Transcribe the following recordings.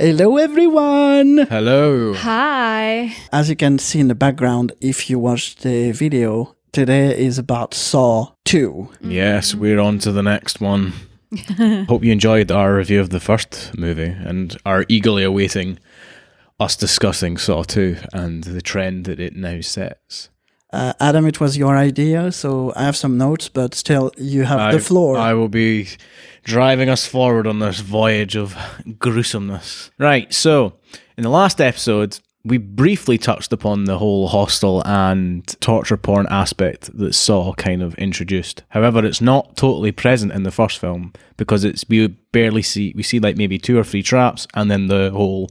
Hello, everyone. Hello. Hi. As you can see in the background, if you watch the video, today is about Saw 2. Yes, mm. we're on to the next one. Hope you enjoyed our review of the first movie and are eagerly awaiting us discussing Saw 2 and the trend that it now sets. Uh, Adam, it was your idea, so I have some notes, but still, you have the floor. I will be driving us forward on this voyage of gruesomeness. Right, so in the last episode, we briefly touched upon the whole hostel and torture porn aspect that Saw kind of introduced. However, it's not totally present in the first film because it's we barely see we see like maybe two or three traps and then the whole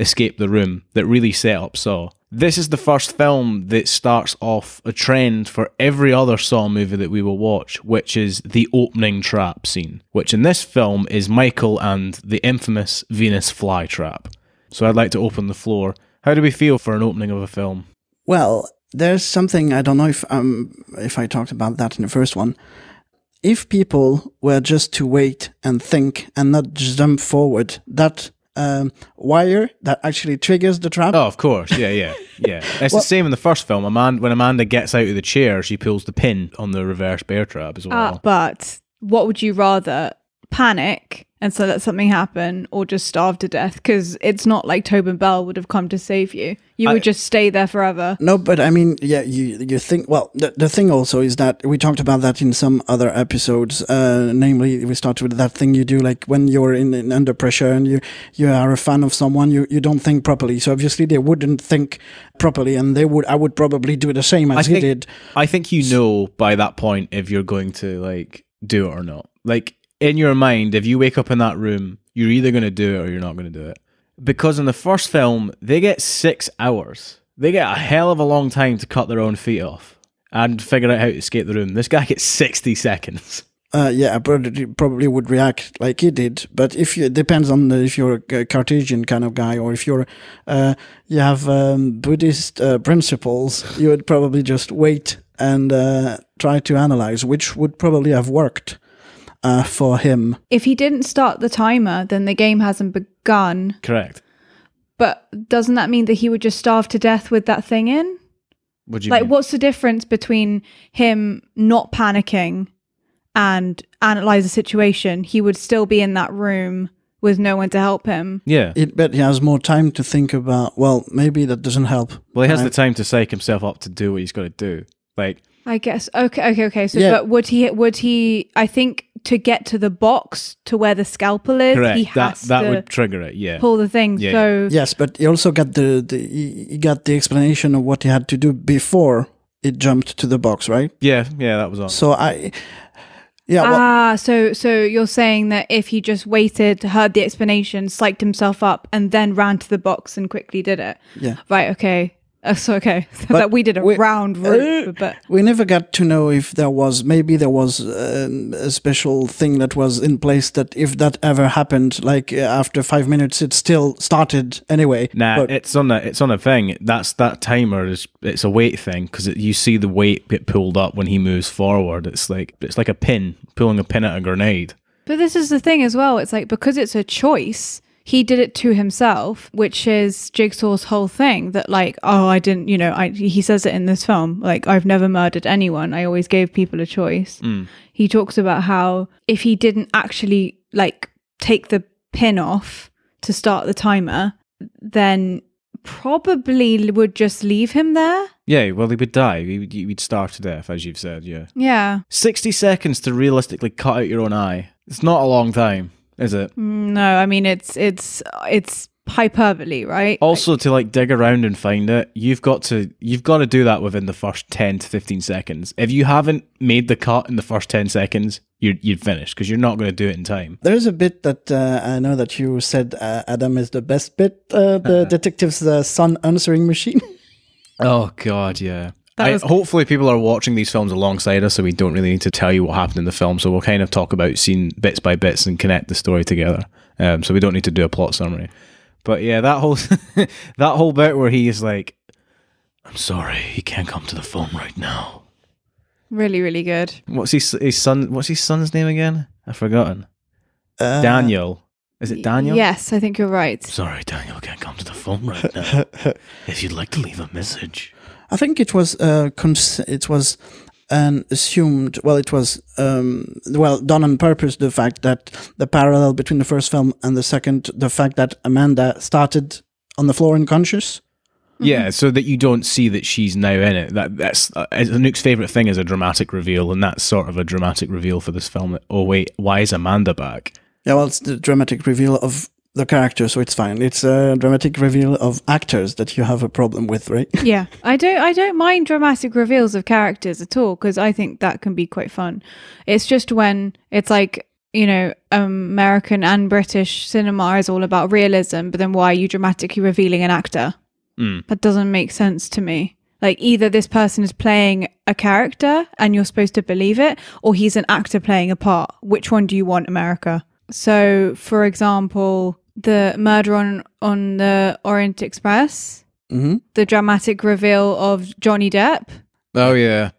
escape the room that really set up Saw. This is the first film that starts off a trend for every other Saw movie that we will watch, which is the opening trap scene, which in this film is Michael and the infamous Venus flytrap. So I'd like to open the floor. How do we feel for an opening of a film? Well, there's something I don't know if um if I talked about that in the first one. If people were just to wait and think and not jump forward, that um, wire that actually triggers the trap. Oh, of course. Yeah, yeah, yeah. It's Well- the same in the first film. Amanda, when Amanda gets out of the chair, she pulls the pin on the reverse bear trap as well. Uh, but what would you rather? Panic and so let something happen or just starve to death? Because it's not like Tobin Bell would have come to save you. You I- would just stay there forever. No, but I mean, yeah, you you think well. The, the thing also is that we talked about that in some other episodes. Uh, namely, we started with that thing you do, like when you're in, in under pressure and you you are a fan of someone, you you don't think properly. So obviously they wouldn't think properly, and they would. I would probably do the same as I he think- did. I think you know by that point if you're going to like do it or not. Like in your mind, if you wake up in that room, you're either going to do it or you're not going to do it. Because in the first film, they get six hours. They get a hell of a long time to cut their own feet off and figure out how to escape the room. This guy gets 60 seconds. Uh, yeah, I probably probably would react like he did. But if you it depends on the, if you're a Cartesian kind of guy or if you're uh, you have um, Buddhist uh, principles, you would probably just wait and uh, try to analyze, which would probably have worked uh, for him. If he didn't start the timer, then the game hasn't begun. Correct. But doesn't that mean that he would just starve to death with that thing in? Would you Like, mean? what's the difference between him not panicking and analyze the situation? He would still be in that room with no one to help him. Yeah. It bet he has more time to think about. Well, maybe that doesn't help. Well, he has I- the time to psych himself up to do what he's got to do. Like, I guess. Okay, okay, okay. So, Yeah. but would he? Would he? I think to get to the box to where the scalpel is, correct. he that has that to would trigger it. Yeah. pull the thing. Yeah. So, Yes, but he also got the, the he he got the explanation of what he had to do before it jumped to the box, right? Yeah. Yeah. That was on. So I, yeah, well, ah, so so you're saying that if he just waited, heard the explanation, psyched himself up, and then ran to the box and quickly did it. yeah. Right. Okay. Uh, so okay. So But that we did a we- round route, but We never got to know if there was maybe there was um, a special thing that was in place that if that ever happened, like uh, after five minutes, it still started anyway. Nah, But- it's on a it's on a thing. That's that timer is it's a weight thing because you see the weight get pulled up when he moves forward. It's like it's like a pin pulling a pin at a grenade. But this is the thing as well. It's like because it's a choice, he did it to himself, which is Jigsaw's whole thing that like, oh, I didn't, you know, I he says it in this film, like I've never murdered anyone. I always gave people a choice. Mm. He talks about how if he didn't actually like take the pin off to start the timer, then probably would just leave him there. Yeah, well, he would die. He would, he would starve to death, as you've said. Yeah, Yeah. sixty seconds to realistically cut out your own eye. It's not a long time, is it? No, I mean it's it's it's hyperbole, right? Also, to like dig around and find it, you've got to you've got to do that within the first ten to fifteen seconds. If you haven't made the cut in the first ten seconds, you're you'd finished because you're not going to do it in time. There's a bit that uh, I know that you said uh, Adam is the best bit, uh, the detective's uh, son answering machine. Oh God, yeah. That I, was- hopefully, people are watching these films alongside us, so we don't really need to tell you what happened in the film. So we'll kind of talk about scene bits by bits and connect the story together. Um, so we don't need to do a plot summary. But yeah, that whole that whole bit where he is like, "I'm sorry, he can't come to the phone right now." really, really good. What's his his son? What's his son's name again? I've forgotten. Uh, Daniel. Is it Daniel? Yes, I think you're right. Sorry, Daniel, can't come to the phone right now. if you'd like to leave a message. I think it was uh, cons- it was an assumed well it was um, well done on purpose the fact that the parallel between the first film and the second the fact that Amanda started on the floor unconscious Yeah, so that you don't see that she's now in it. That that's uh, Anook's favorite thing is a dramatic reveal, and that's sort of a dramatic reveal for this film. That, oh wait, why is Amanda back? yeah well it's the dramatic reveal of the character so it's fine it's a dramatic reveal of actors that you have a problem with right yeah, I don't. I don't mind dramatic reveals of characters at all because I think that can be quite fun. It's just when it's like you know, American and British cinema is all about realism, but then why are you dramatically revealing an actor? Mm. That doesn't make sense to me. Like either this person is playing a character and you're supposed to believe it, or he's an actor playing a part. Which one do you want, America? So, for example, the murder on on the Orient Express, hmm the dramatic reveal of Johnny Depp. Oh yeah,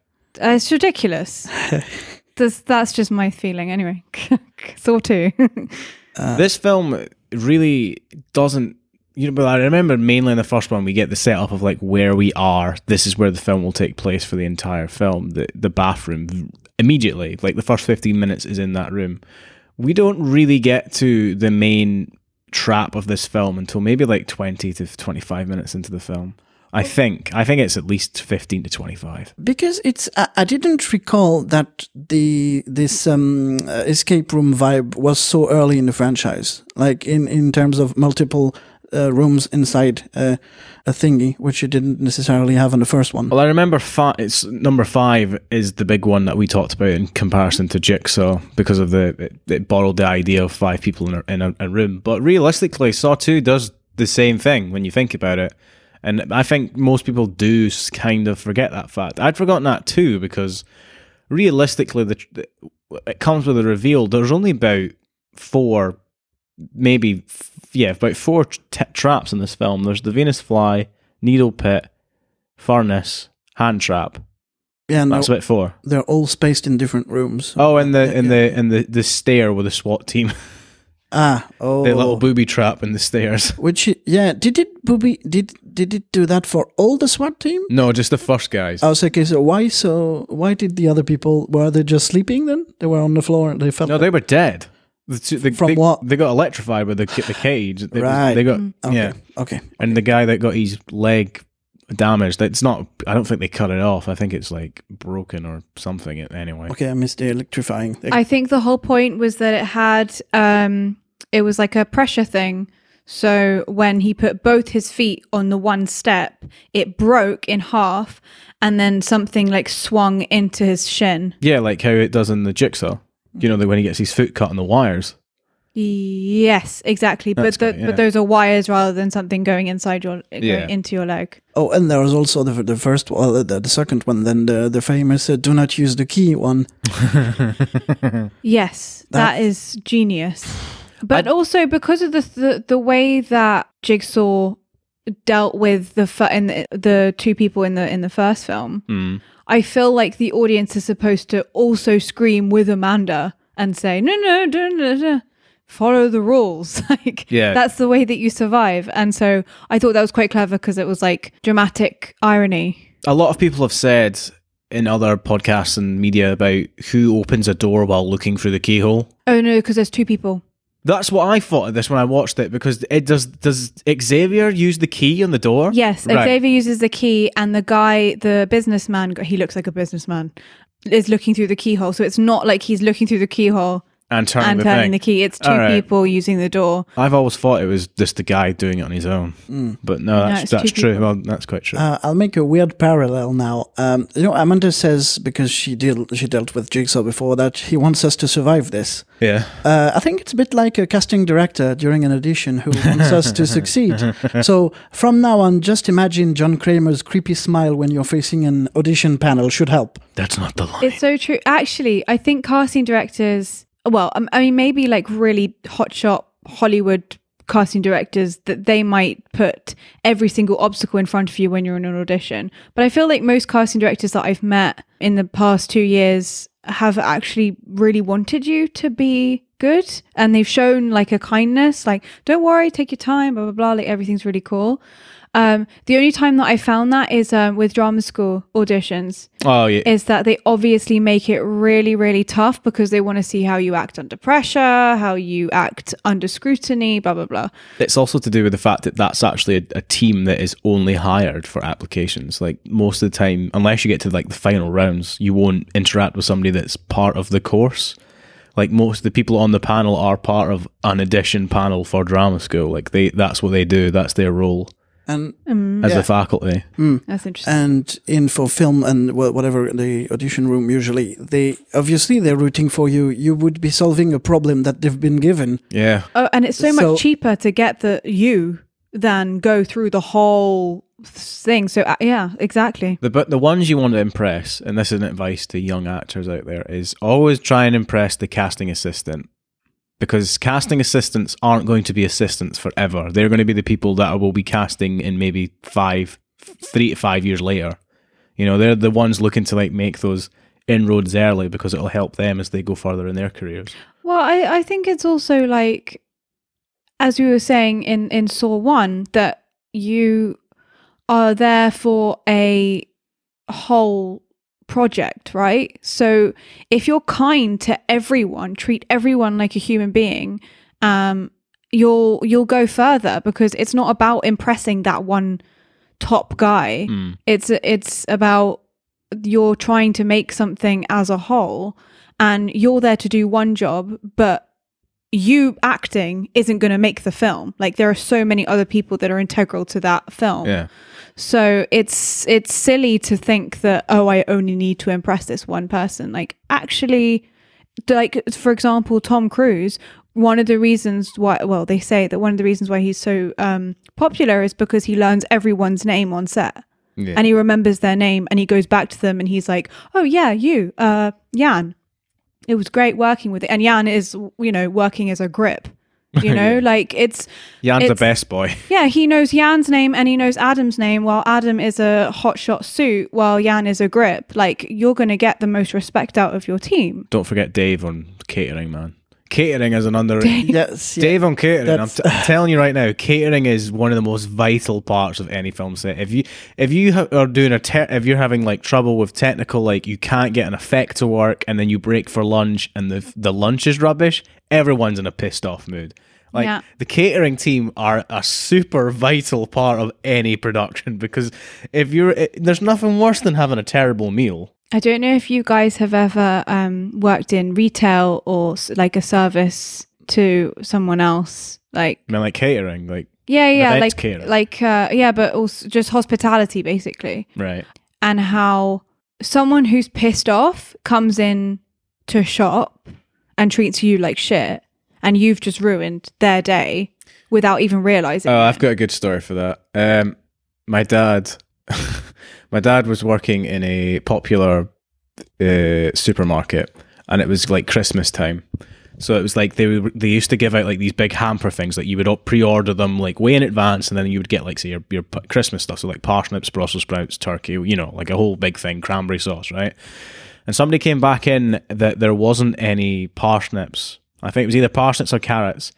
Uh, it's ridiculous. that's, that's just my feeling, anyway. Saw too. this film really doesn't. You know, but I remember mainly in the first one we get the setup of like where we are. This is where the film will take place for the entire film. The the bathroom immediately, like the first fifteen minutes is in that room. We don't really get to the main trap of this film until maybe like twenty to twenty five minutes into the film. I think. I think it's at least fifteen to twenty five. because it's I, I didn't recall that the this um, escape room vibe was so early in the franchise like in in terms of multiple uh, rooms inside uh, a thingy which you didn't necessarily have in the first one Well, I remember fi- it's number five is the big one that we talked about in comparison to Jigsaw because of the it, it borrowed the idea of five people in a, in a, a room. But realistically, Saw Two does the same thing when you think about it, and I think most people do kind of forget that fact. I'd forgotten that too because realistically, the, it comes with a reveal. There's only about four, maybe f- yeah, about four t- traps in this film. There's the Venus fly, needle pit, furnace, hand trap. yeah no, That's about four. they're all spaced in different rooms Oh, and the Yeah, and yeah. the and the the stair with the SWAT team, ah oh the little booby trap in the stairs. which yeah did it booby did did it do that for all the SWAT team No, just the first guys. I was like, okay, so why so why did the other people were they just sleeping then? They were on the floor and they felt no, they were dead. The two- the- From they, what? They got electrified with the the cage. They, Right. They got okay, yeah, okay. and the guy that got his leg damaged. It's not. I don't think they cut it off. I think it's like broken or something. Anyway. Okay, I missed the electrifying thing. I think the whole point was that it had um it was like a pressure thing. So when he put both his feet on the one step, it broke in half and then something like swung into his shin. Yeah, like how it does in the jigsaw. You know, that when he gets his foot cut on the wires. Yes, exactly. That's but the, great, yeah. but those are wires rather than something going inside your going Yeah. into your leg. oh, and there was also the the first one, the, the second one, then the the famous uh, "do not use the key" one. Yes, That- that is genius. But also because of the, the the way that Jigsaw dealt with the fu- in the, the two people in the in the first film, Hmm. I feel like the audience is supposed to also scream with Amanda and say, "No, no, no, no, no. Follow the rules." like Yeah. that's the way that you survive. And so I thought that was quite clever because it was like dramatic irony. a lot of people have said in other podcasts and media about who opens a door while looking through the keyhole. Oh no, because there's two people. That's what I thought of this when I watched it because it does. Does Xavier use the key on the door? Yes, Right. Xavier uses the key, and the guy, the businessman, he looks like a businessman, is looking through the keyhole. So it's not like he's looking through the keyhole and turning and the turning thing. the key. It's two All right. people using the door. I've always thought it was just the guy doing it on his own, but no, that's it's that's true. people. Well, that's quite true. Uh, I'll make a weird parallel now. Um, you know, Amanda says because she deal she dealt with Jigsaw before that he wants us to survive this. yeah, Uh, I think it's a bit like a casting director during an audition who wants us to succeed. So from now on, just imagine John Kramer's creepy smile when you're facing an audition panel should help. that's not the line. It's so true. Actually, I think casting directors, well, um, I mean, maybe like really hotshot Hollywood casting directors that they might put every single obstacle in front of you when you're in an audition. But I feel like most casting directors that I've met in the past two years have actually really wanted you to be good and they've shown like a kindness, like, don't worry, take your time, blah, blah, blah. Like, everything's really cool. Um, the only time that I found that is um, with drama school auditions, Oh yeah. is that they obviously make it really, really tough because they want to see how you act under pressure, how you act under scrutiny, blah, blah, blah. It's also to do with the fact that that's actually a, a team that is only hired for applications. Like most of the time, unless you get to like the final rounds, you won't interact with somebody that's part of the course. Like most of the people on the panel are part of an audition panel for drama school. Like they, that's what they do. That's their role And as Yeah. a faculty. That's interesting. and in for film and whatever the audition room usually they obviously they're rooting for you you would be solving a problem that they've been given Yeah. Oh, and it's so, So- much cheaper to get the you than go through the whole thing. So uh, yeah, exactly. The but the ones you want to impress, and this is an advice to young actors out there, is always try and impress the casting assistant. Because casting assistants aren't going to be assistants forever. They're going to be the people that will be casting in maybe five, three to five years later. You know, they're the ones looking to like make those inroads early because it'll help them as they go further in their careers. Well, I, I think it's also like, as we were saying in, in Saw 1, that you are there for a whole project, right? So if you're kind to everyone, treat everyone like a human being, um, you'll you'll go further because it's not about impressing that one top guy. Mm. It's it's about you're trying to make something as a whole and you're there to do one job, but you acting isn't going to make the film. Like there are so many other people that are integral to that film. Yeah. So it's it's silly to think that oh I only need to impress this one person. Like actually like for example Tom Cruise one of the reasons why well they say that one of the reasons why he's so um popular is because he learns everyone's name on set Yeah. and he remembers their name and he goes back to them and he's like oh yeah you uh Jan it was great working with it and Jan is you know working as a grip you know like it's Jan's the best boy. yeah, he knows Jan's name and he knows Adam's name, while Adam is a hotshot suit, while Jan is a grip. Like, you're going to get the most respect out of your team. Don't forget Dave on catering, man. Catering is an under. yes yeah. Dave on catering. I'm, That's- t- I'm telling you right now, catering is one of the most vital parts of any film set. If you if you ha- are doing a te- if you're having like trouble with technical, like you can't get an effect to work, and then you break for lunch, and the the lunch is rubbish, everyone's in a pissed off mood. Like Yeah. the catering team are a super vital part of any production because if you're, it, there's nothing worse than having a terrible meal. I don't know if you guys have ever um, worked in retail or like a service to someone else. Like, I mean, like catering, like yeah, yeah, like, caterer. like, uh, yeah, but also just hospitality basically. right. and how someone who's pissed off comes in to shop and treats you like shit and you've just ruined their day without even realizing Oh, it. I've got a good story for that. Um, my dad, my dad was working in a popular uh, supermarket, and it was like Christmas time. So it was like they were, they used to give out like these big hamper things that you would pre-order them like way in advance, and then you would get like say your your Christmas stuff, so like parsnips, Brussels sprouts, turkey, you know, like a whole big thing, cranberry sauce, right? And somebody came back in that there wasn't any parsnips. I think it was either parsnips or carrots.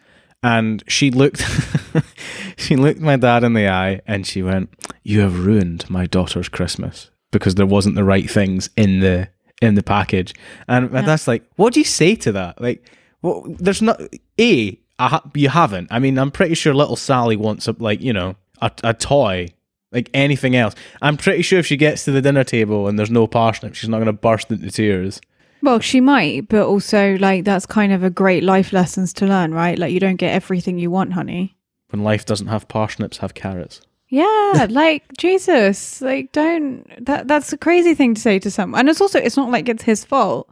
And she looked she looked my dad in the eye and she went, You have ruined my daughter's Christmas because there wasn't the right things in the in the package. And Yeah. dad's like, What do you say to that? Like, well, there's not A, ha- you haven't. I mean, I'm pretty sure little Sally wants a like, you know, a, a toy. Like anything else. I'm pretty sure if she gets to the dinner table and there's no parsnip, she's not gonna burst into tears. Well she might but also like that's kind of a great life lessons to learn right? Like you don't get everything you want honey. When life doesn't have parsnips, have carrots. yeah like jesus like don't that that's a crazy thing to say to someone. And it's also it's not like it's his fault.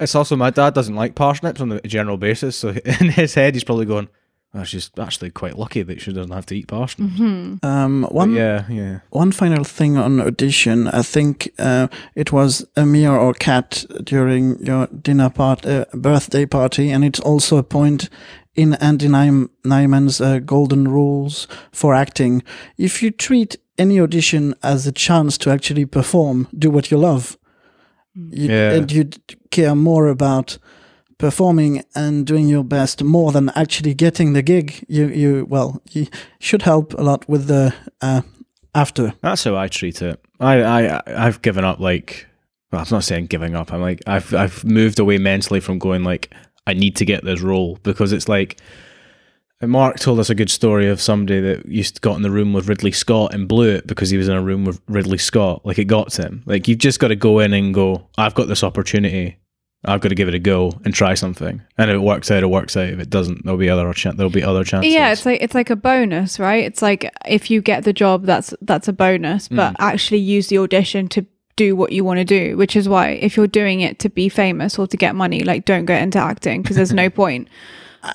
It's also my dad doesn't like parsnips on a general basis, so in his head he's probably going, "Oh, she's actually quite lucky that she doesn't have to eat parsnips." um But one yeah, yeah. One final thing on audition. I think uh, it was Amir or Kat during your dinner part, uh, birthday party, and it's also a point in Andy Neim- Nyman's uh, golden rules for acting. If you treat any audition as a chance to actually perform, do what you love, you, Yeah. and you care more about performing and doing your best more than actually getting the gig, you you well you should help a lot with the uh, after. That's how I treat it. I, I I've given up like well, I'm not saying giving up. I'm like I've I've moved away mentally from going like I need to get this role because it's like Mark told us a good story of somebody that used to got in the room with Ridley Scott and blew it because he was in a room with Ridley Scott. Like it got to him. Like you've just got to go in and go. I've got this opportunity. I've got to give it a go and try something. And if it works out, it works out. If it doesn't, there'll be other chan- there'll be other chances. Yeah, it's like it's like a bonus, right? It's like if you get the job, that's that's a bonus, hmm. but actually use the audition to do what you want to do, which is why if you're doing it to be famous or to get money, like don't get into acting because there's no point.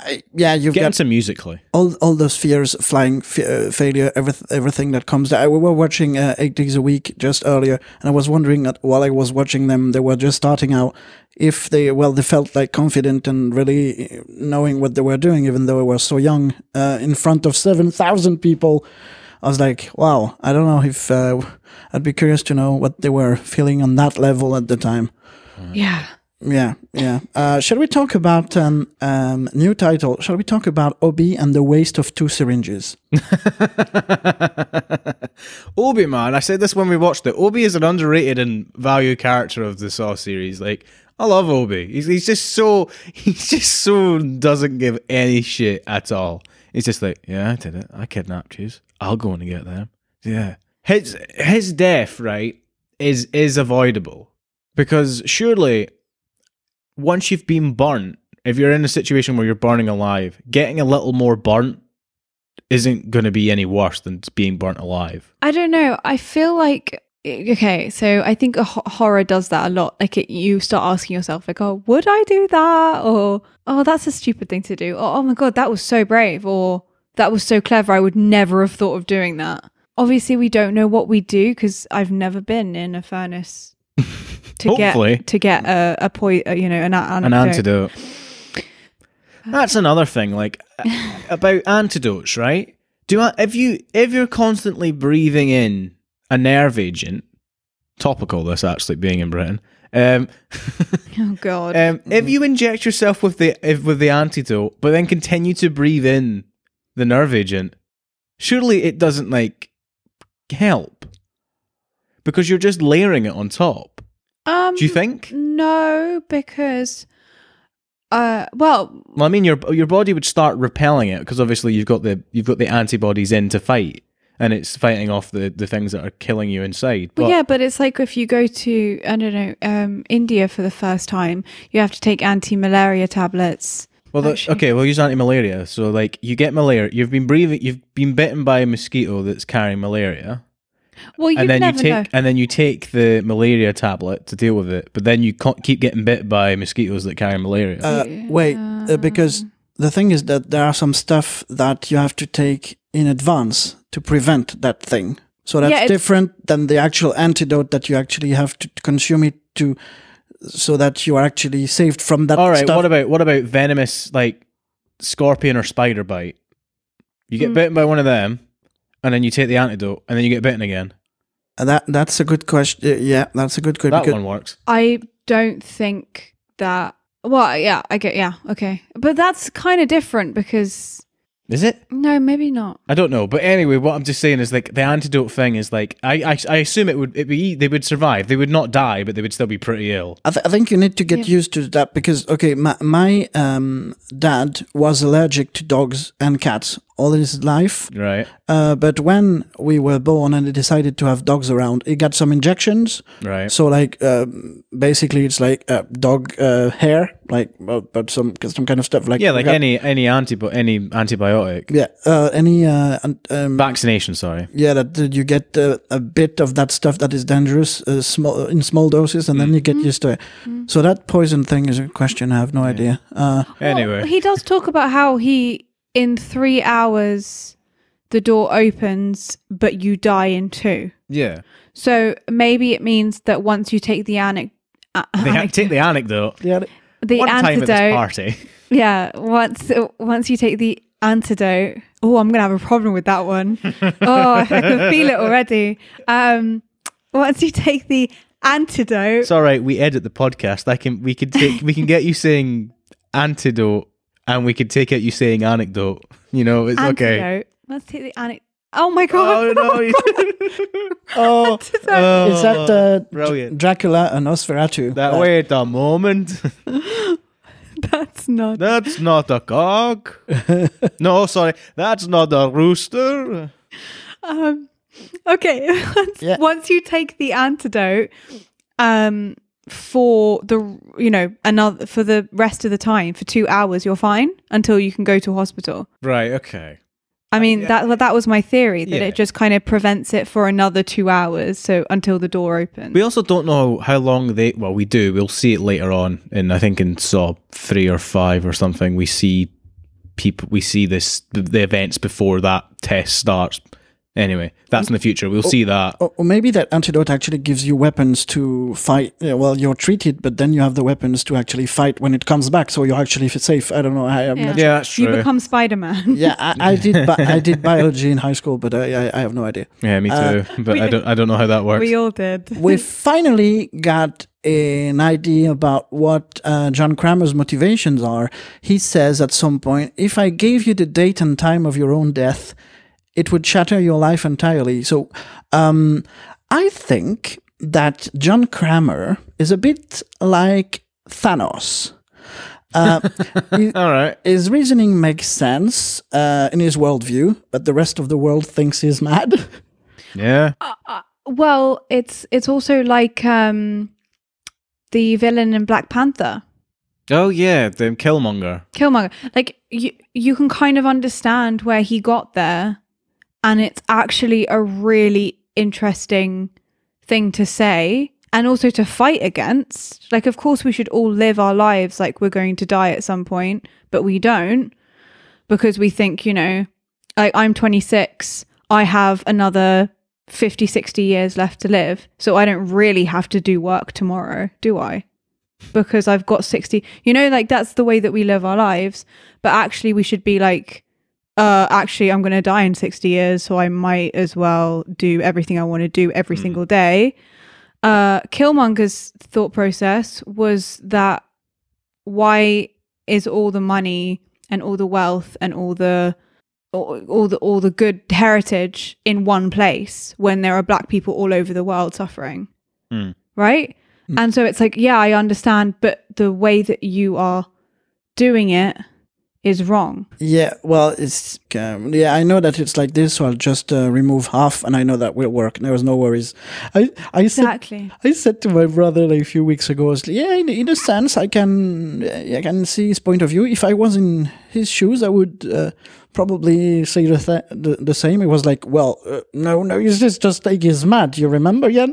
I, yeah, you've get got into musically. all all those fears, flying, f- uh, failure, everything, everything that comes. There. We were watching uh, Eight Days a Week just earlier, and I was wondering that while I was watching them, they were just starting out. If they well, they felt like confident and really knowing what they were doing, even though they were so young, uh, in front of seven thousand people. I was like, wow, I don't know if uh, I'd be curious to know what they were feeling on that level at the time. Yeah. Yeah, yeah. Uh, shall we talk about um, um, new title? Shall we talk about Obi and the waste of two syringes? Obi, man, I said this when we watched it. Obi is an underrated and valued character of the Saw series. Like, I love Obi. He's, he's just so he just so doesn't give any shit at all. He's just like, yeah, I did it. I kidnapped you. I'll go and get them. Yeah. His his death, right, is is avoidable because surely once you've been burnt, if you're in a situation where you're burning alive, getting a little more burnt isn't going to be any worse than being burnt alive. I don't know. I feel like eh, okay, so I think a ho- horror does that a lot. Like it, you start asking yourself, like, "Oh, would I do that?" Or, "Oh, that's a stupid thing to do." Or, "Oh my god, that was so brave." Or, "That was so clever. I would never have thought of doing that." Obviously, we don't know what we do because I've never been in a furnace to Hopefully. get to get a, a point. You know, an, a- An antidote. That's another thing, like about antidotes, right? Do I, if you if you're constantly breathing in a nerve agent, topical this actually being in Britain. Um, Oh god. um, if you inject yourself with the if, with the antidote, but then continue to breathe in the nerve agent, surely it doesn't like help because you're just layering it on top. Um, Do you think? No, because. Uh, well, Well, I mean, your your body would start repelling it because obviously you've got the you've got the antibodies in to fight, and it's fighting off the, the things that are killing you inside. Well, But yeah, but it's like if you go to I don't know um, India for the first time, you have to take anti-malaria tablets. well, the, okay, we'll use anti-malaria. So, like, you get malaria, you've been breathing, you've been bitten by a mosquito that's carrying malaria, Well, you and then you never take know. and then you take the malaria tablet to deal with it, but then you co- keep getting bit by mosquitoes that carry malaria. Uh, wait, uh, because the thing is that there are some stuff that you have to take in advance to prevent that thing. So that's Yeah, different than the actual antidote that you actually have to consume it to, so that you are actually saved from that All right, stuff. what about what about venomous like scorpion or spider bite? You get Hmm. bitten by one of them, and then you take the antidote, and then you get bitten again. Uh, that that's a good question. Uh, yeah, that's a good question. That because- one works. I don't think that. Well, yeah, I get. Yeah, okay, but that's kind of different because Is it? no, maybe not. I don't know, but anyway, what I'm just saying is like the antidote thing is like I I, I assume it would it be they would survive. They would not die, but they would still be pretty ill. I, th- I think you need to get used to that because okay, my my um, dad was allergic to dogs and cats all his life. Right, Uh, but when we were born and he decided to have dogs around, he got some injections. right. So like um, basically, it's like uh, dog uh, hair, like uh, but some some kind of stuff like yeah, like got- any any antibi- any antibiotic yeah uh, any uh, um, vaccination. Sorry. yeah that that you get uh, a bit of that stuff that is dangerous uh, small in small doses and then you get used to it. So that poison thing is a question. I have no idea. Uh, Anyway, Well, he does talk about how he in three hours the door opens, but you die in two. yeah, So maybe it means that once you take the anic- a- they have take the anecdote. yeah, the One time at this antidote, party. yeah, once once you take the antidote, oh, I'm gonna have a problem with that one. oh, I can feel it already. Um, once you take the antidote, It's all right. We edit the podcast. I can we can take we can get you saying antidote, and we could take it you saying anecdote. You know, it's okay. Antidote. Let's take the anecdote. Oh my god! Oh no! you- Oh, Oh, is that uh, brilliant. Dracula and Nosferatu? that Uh, wait a moment. That's not. That's not a cock. no, sorry, that's not a rooster. Um, okay. once, Yeah. once you take the antidote, um, for the you know another for the rest of the time for two hours, you're fine until you can go to hospital. Right. Okay. I mean yeah. that that was my theory that Yeah. it just kind of prevents it for another two hours, so until the door opens. We also don't know how long they. Well, we do. We'll see it later on, and I think in Saw three or five or something. We see people. We see this the, the events before that test starts. Anyway, that's in the future. We'll see that. Or, or maybe that antidote actually gives you weapons to fight. Yeah, well, you're treated, but then you have the weapons to actually fight when it comes back. So you're actually safe. I don't know. I, I'm Yeah. not Yeah, that's you true. become Spider Man. yeah, I, I did. Bi- I did biology in high school, but I, I, I have no idea. yeah, me too. Uh, but we- I don't. I don't know how that works. we all did. we finally got an idea about what uh, John Kramer's motivations are. He says at some point, if I gave you the date and time of your own death, it would shatter your life entirely. So um, I think that John Kramer is a bit like Thanos. Uh, he- All right. his reasoning makes sense uh, in his worldview, but the rest of the world thinks he's mad. Yeah. Well, it's it's also like um the villain in Black Panther. Oh yeah, the Killmonger. Killmonger. Like you you can kind of understand where he got there and it's actually a really interesting thing to say and also to fight against. Like of course we should all live our lives like we're going to die at some point, but we don't because we think, you know, like I'm 26, I have another 50 60 years left to live, so I don't really have to do work tomorrow, do I? because I've got 60. You know, like that's the way that we live our lives. But actually, we should be like, uh, actually, I'm going to die in 60 years. So I might as well do everything I want to do every single day. Uh, Killmonger's thought process was that why is all the money and all the wealth and all the all, all the all the good heritage in one place when there are black people all over the world suffering Hmm. right and so it's like yeah i understand but the way that you are doing it is wrong Yeah, well, it's um, yeah. I know that it's like this, so I'll just uh, remove half, and I know that will work. There was no worries. I I said exactly I said to my brother like, a few weeks ago, I was like, yeah, in, in a sense, I can I can see his point of view. If I was in his shoes, I would uh, probably say the, th- the the same. It was like, well, uh, no, no, he's just just like he's mad. You remember? Yeah,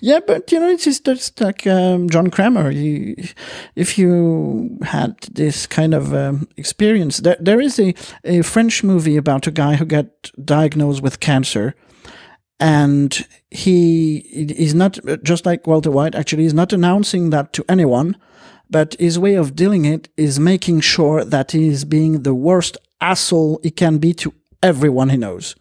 yeah, but you know, it's just, just like um, John Kramer. If you had this kind of um, experience, there there is a a French movie about a guy who got diagnosed with cancer and he is not just like Walter White. Actually, he's not announcing that to anyone, but his way of dealing it is making sure that he is being the worst asshole he can be to everyone he knows,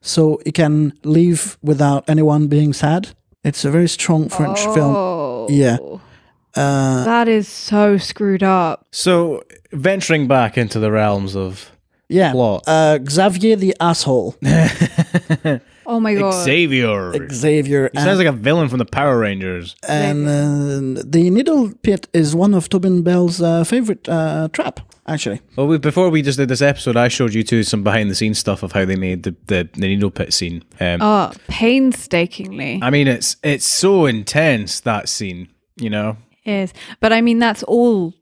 so he can leave without anyone being sad. It's a very strong French film. oh Yeah. Uh, that is so screwed up So venturing back into the realms of yeah, plot. uh, Xavier the asshole, oh my god Xavier. Xavier. He sounds like a villain from the Power Rangers. and uh, the needle pit is one of Tobin Bell's uh, favorite uh, trap. Actually, Well, we, before we just did this episode, I showed you two some behind the scenes stuff of how they made the, the, the needle pit scene. Um, oh painstakingly I mean, it's it's so intense that scene. You know. is but i mean that's all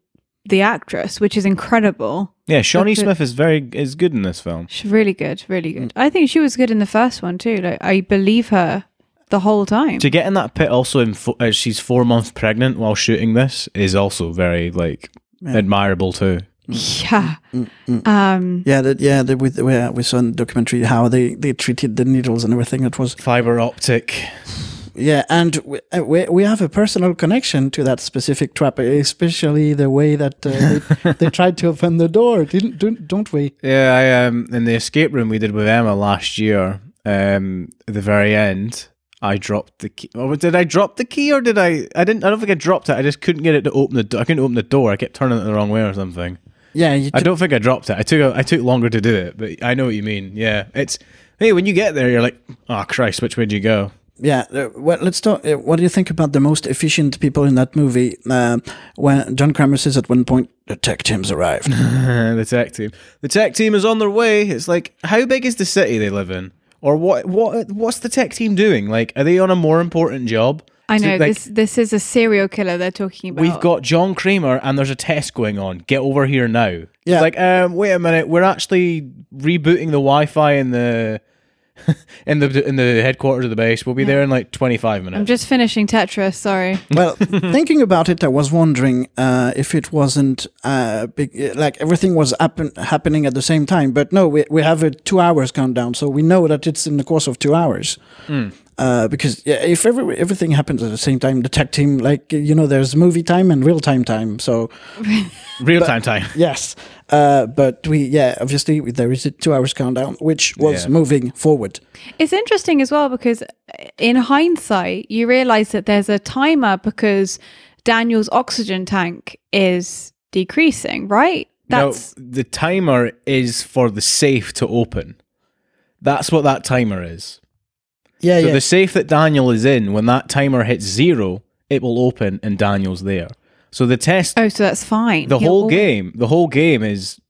the actress which is incredible. Yeah, Shawnee But the- Smith is very is good in this film. she's really good really good. Mm. I think she was good in the first one too. Like i believe her the whole time. To get in that pit, also in fo- uh, she's four months pregnant while shooting this, is also very like admirable too. Mm. yeah. Mm, um yeah, that yeah, the, with we, uh, we saw in the documentary how they they treated the needles and everything. It was Fiber optic. Yeah, and we, uh, we we have a personal connection to that specific trap, especially the way that uh, they, they tried to open the door, didn't don't, don't we? Yeah, I um in the escape room we did with Emma last year. Um, at the very end, I dropped the key. Oh, did I drop the key or did I? I didn't. I don't think I dropped it. I just couldn't get it to open the. door. I couldn't open the door. I kept turning it the wrong way or something. Yeah, you I don't think I dropped it. I took. I took longer to do it, but I know what you mean. Yeah, it's. Hey, when you get there, you're like, oh Christ, which way did you go? Yeah. Uh, well, let's talk. Uh, what do you think about the most efficient people in that movie? Uh, when John Kramer says at one point, "The tech team's arrived." the tech team. The tech team is on their way. It's like, how big is the city they live in, or what? What? What's the tech team doing? Like, are they on a more important job? I know like, this. This is a serial killer they're talking about. We've got John Kramer, and there's a test going on. Get over here now. Yeah. Like, um, wait a minute. We're actually rebooting the Wi-Fi in the in the in the headquarters of the base. We'll be there in like 25 minutes. I'm just finishing Tetris. Sorry. well, thinking about it, I was wondering uh, if it wasn't uh, big, like everything was happen- happening at the same time. But no, we we have a two hours countdown, so we know that it's in the course of two hours. Uh, because yeah, if every, everything happens at the same time, the tech team, like you know, there's movie time and real time time. So Real time time. yes, uh, but we yeah, obviously there is a two hours countdown, which was Yeah. moving forward. It's interesting as well because in hindsight, you realize that there's a timer because Daniel's oxygen tank is decreasing, right? That's no, the timer is for the safe to open. That's what that timer is. Yeah, So yeah. the safe that Daniel is in, when that timer hits zero, it will open and Daniel's there. So the test oh, so that's fine. the He'll whole al- game the whole game is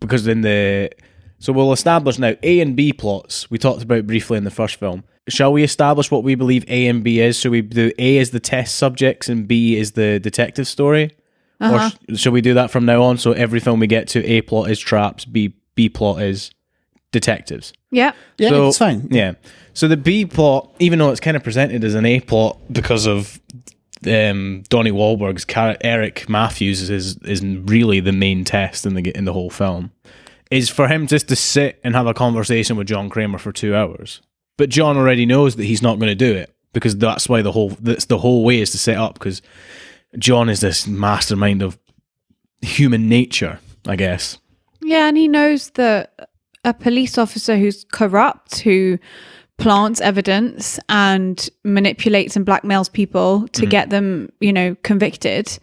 because in the so we'll establish now a and b plots we talked about briefly in the first film shall we establish what we believe a and b is so we do a is the test subjects and b is the detective story Uh-huh. or sh- shall we do that from now on so every film we get to a plot is traps b b plot is detectives Yeah. yeah, so- it's fine. yeah. So the B plot, even though it's kind of presented as an A plot because of um, Donnie Wahlberg's character, Eric Matthews is is really the main test in the in the whole film, is for him just to sit and have a conversation with John Kramer for two hours. But John already knows that he's not going to do it because that's why the whole that's the whole way is to set up because John is this mastermind of human nature, I guess. Yeah, and he knows that a police officer who's corrupt, who plants evidence and manipulates and blackmails people to get them, you know, convicted,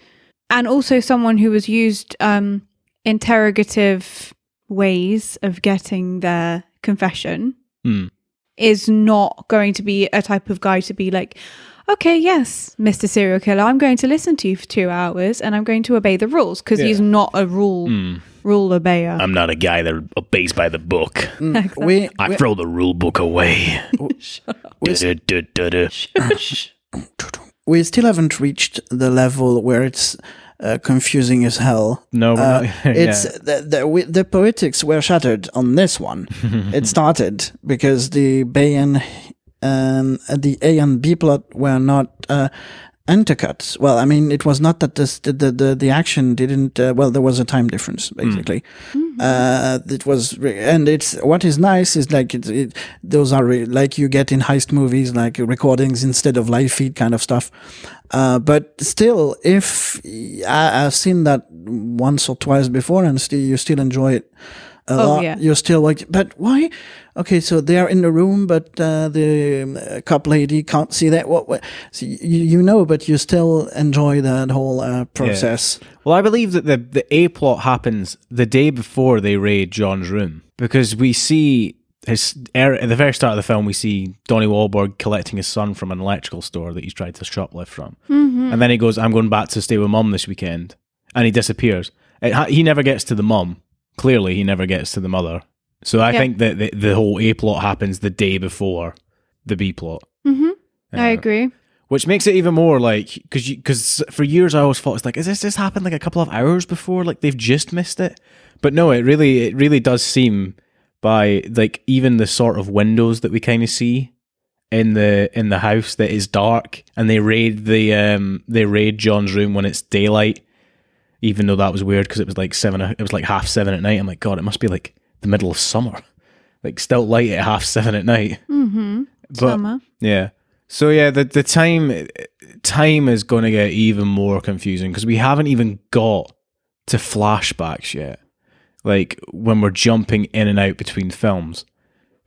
and also someone who has used um, interrogative ways of getting their confession Hmm. is not going to be a type of guy to be like. Okay, yes, Mr. Serial Killer, I'm going to listen to you for two hours and I'm going to obey the rules because he's not a rule rule obeyer. I'm not a guy that obeys by the book. We, we throw the rule book away. We still haven't reached the level where it's uh, confusing as hell. No, we're Uh, not. yeah. it's the, the we, the poetics were shattered on this one. it started because the B and um, the A and B plot were not uh, intercut. Well, I mean, it was not that this, the, the the the action didn't. Uh, well, there was a time difference basically. Uh, it was, re- and it's what is nice is like it, it those are re- like you get in heist movies, like recordings instead of live feed kind of stuff. Uh, but still, if I, I've seen that once or twice before, and still you still enjoy it a Oh, lot, yeah. you're still like, but why? Okay, so they are in the room, but uh, the um, uh, cop lady can't see that. What? what so you, you know, but you still enjoy that whole uh, process. Well, I believe that the, the A plot happens the day before they raid John's room because we see his er, at the very start of the film we see Donnie Wahlberg collecting his son from an electrical store that he's tried to shoplift from, and then he goes, "I'm going back to stay with mum this weekend," and he disappears. It, he never gets to the mum. Clearly, he never gets to the mother. So I think that the, the whole A plot happens the day before the B plot. hmm I Uh, agree. which makes it even more like because because for years I always thought it's like is this just happened like a couple of hours before like they've just missed it, but no, it really it really does seem by like even the sort of windows that we kind of see in the in the house that is dark and they raid the um they raid John's room when it's daylight, even though that was weird because it was like seven it was like half seven at night. I'm like God, it must be like the middle of summer, like still light at half seven at night. Mm-hmm. But Summer. yeah. So yeah, the the time time is going to get even more confusing because we haven't even got to flashbacks yet. Like when we're jumping in and out between films.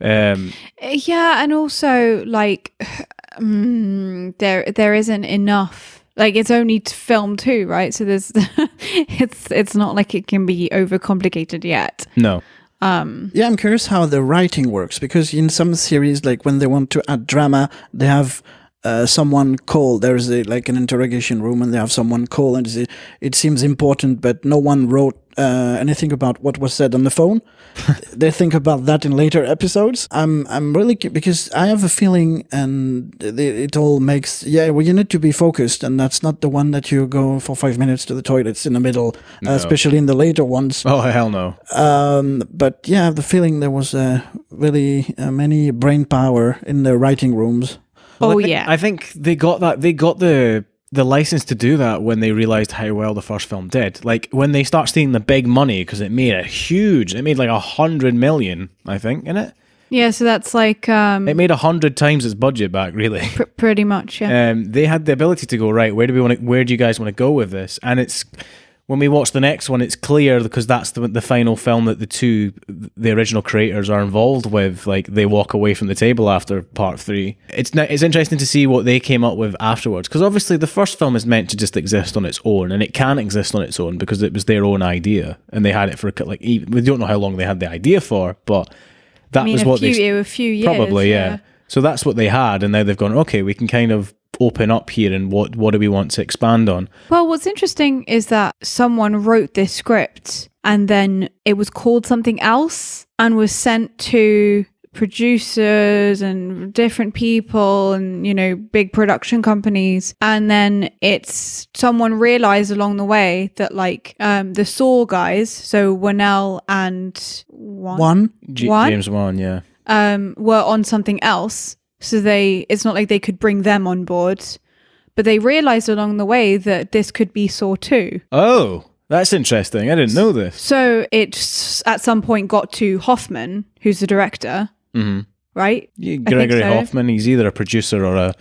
Um Yeah, and also like mm, there there isn't enough. Like it's only film two, right? So there's it's it's not like it can be overcomplicated yet. No. Um, yeah, I'm curious how the writing works because in some series, like when they want to add drama, they have uh, someone call. There's a, like an interrogation room, and they have someone call, and it, it seems important, but no one wrote uh, anything about what was said on the phone. they think about that in later episodes. I'm I'm really because I have a feeling, and it, it all makes yeah. Well, you need to be focused, and that's not the one that you go for five minutes to the toilets in the middle, uh, especially in the later ones. Oh hell no. Um, but yeah, I have the feeling there was uh, really uh, many brain power in the writing rooms. Well, I oh think- yeah. I think they got that. They got the the license to do that when they realized how well the first film did. Like when they start seeing the big money because it made a huge. It made like a hundred million, I think, in it. yeah, so that's like um It made a hundred times its budget back, really. pr- pretty much, yeah. Um, they had the ability to go right. Where do we want? Where do you guys want to go with this? And it's when we watch the next one, it's clear because that's the the final film that the two the original creators are involved with. Like they walk away from the table after part three. It's it's interesting to see what they came up with afterwards because obviously the first film is meant to just exist on its own, and it can exist on its own because it was their own idea, and they had it for like even, we don't know how long they had the idea for, but that I mean, was a what few, they a few years. Probably, yeah. So that's what they had, and now they've gone. Okay, we can kind of open up here, and what what do we want to expand on? Well, what's interesting is that someone wrote this script and then it was called something else and was sent to producers and different people and you know big production companies and then it's someone realized along the way that like um the Saw guys so Whannell and one, One, G- What? James Wan yeah. um, were on something else. So they, it's not like they could bring them on board, but they realized along the way that this could be Saw 2. Oh, that's interesting. I didn't know this. So it s- at some point got to Hoffman, who's the director, hmm right? Yeah, Gregory so. Hoffman. He's either a producer or a.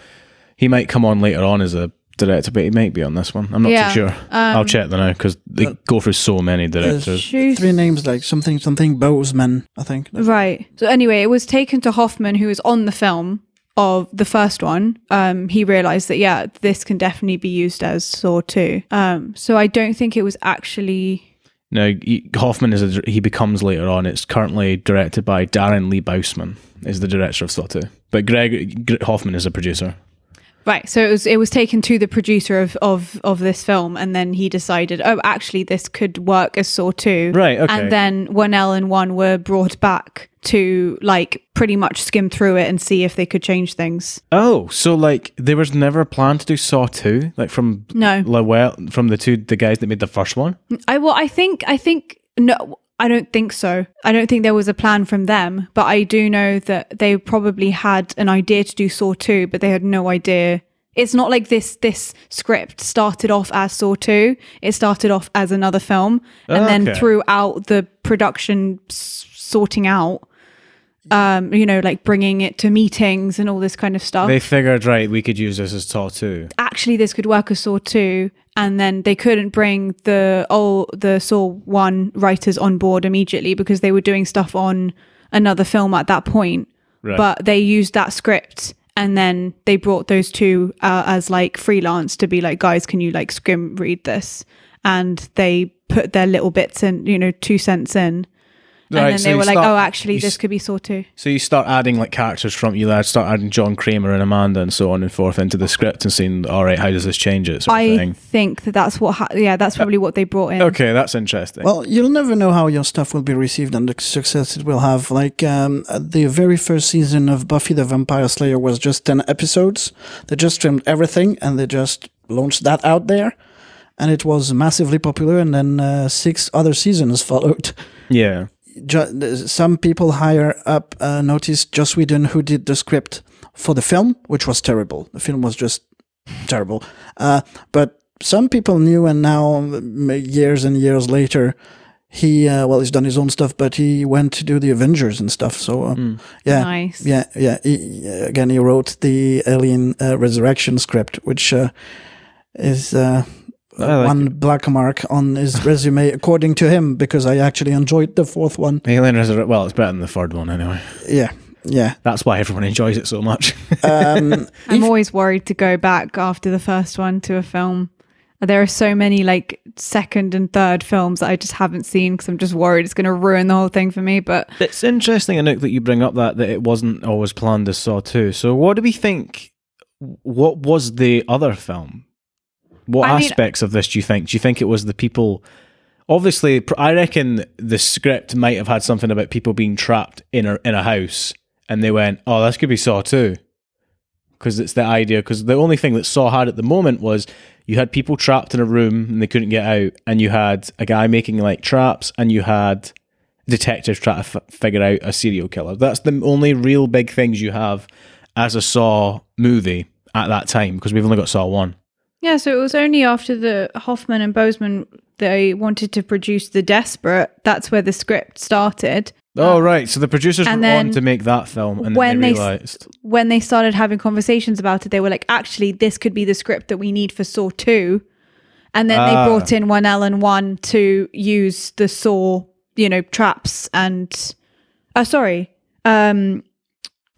He might come on later on as a director, but he might be on this one. I'm not Yeah, too sure. I'll check that now because they go through so many directors. Shoes- three names like something something Bousman, I think. Right. So anyway, it was taken to Hoffman, who was on the film of the first one. Um, he realized that yeah, this can definitely be used as Saw 2. Um, so I don't think it was actually. No, Hoffman is a, he becomes later on. It's currently directed by Darren Lee Bousman, is the director of Saw 2. But Greg Gre- Hoffman is a producer. Right. So it was it was taken to the producer of of of this film, and then he decided, oh, actually, this could work as Saw two. Right, okay. And then Whannell and Wan were brought back to like pretty much skim through it and see if they could change things. Oh, so like there was never a plan to do Saw 2, like from No. Lowell, from the two the guys that made the first one. I well, I think I think no. I don't think so. I don't think there was a plan from them, but I do know that they probably had an idea to do Saw 2, but they had no idea. It's not like this this script started off as Saw 2. It started off as another film and then throughout the production s- sorting out um you know like bringing it to meetings and all this kind of stuff They figured, right, we could use this as Saw 2. actually this could work as Saw 2 and then they couldn't bring the oh the Saw 1 writers on board immediately because they were doing stuff on another film at that point Right. but they used that script and then they brought those two uh, as like freelance to be like guys can you like skim read this and they put their little bits and you know two cents in and Right, then so they were like start- oh actually this s- could be Saw 2 So you start adding like characters from you I start adding John Kramer and Amanda and so on and forth into the script and seeing, all right, how does this change it? Sort of I thing. think that that's what ha- yeah that's probably what they brought in Okay, that's interesting. Well, you'll never know how your stuff will be received and the success it will have. Like um, the very first season of Buffy the Vampire Slayer was just ten episodes. They just filmed everything and they just launched that out there, and it was massively popular. And then uh, six other seasons followed. yeah. Ju- some people higher up uh, noticed Joss Whedon, who did the script for the film, which was terrible. The film was just terrible. Uh, but some people knew, and now years and years later, he uh, well, he's done his own stuff, but he went to do the Avengers and stuff. So uh, yeah, Nice. yeah, yeah. He, again, he wrote the Alien uh, Resurrection script, which uh, is. Uh, I like one black mark on his resume, according to him, because I actually enjoyed the fourth one. Alien Resurrection. Well, it's better than the third one anyway. Yeah, yeah. That's why everyone enjoys it so much. Um, I'm always worried to go back after the first one to a film. There are so many like second and third films that I just haven't seen because I'm just worried it's going to ruin the whole thing for me. But it's interesting, Anouk, that you bring up that that it wasn't always planned as Saw 2. So what do we think? What was the other film? What I mean- aspects of this do you think? Do you think it was the people? Obviously, I reckon the script might have had something about people being trapped in a in a house, and they went, "Oh, this could be Saw too," because it's the idea. Because the only thing that Saw had at the moment was you had people trapped in a room and they couldn't get out, and you had a guy making like traps, and you had detectives trying to f- figure out a serial killer. That's the only real big things you have as a Saw movie at that time because we've only got Saw one. Yeah, so it was only after the Hoffman and Bousman they wanted to produce The Desperate. That's where the script started. Oh right, so the producers were on to make that film, and when then they they when they started having conversations about it, they were like, actually, this could be the script that we need for Saw 2. And then Ah. they brought in Whannell and Wan to use the Saw, you know, traps and, oh, sorry, um,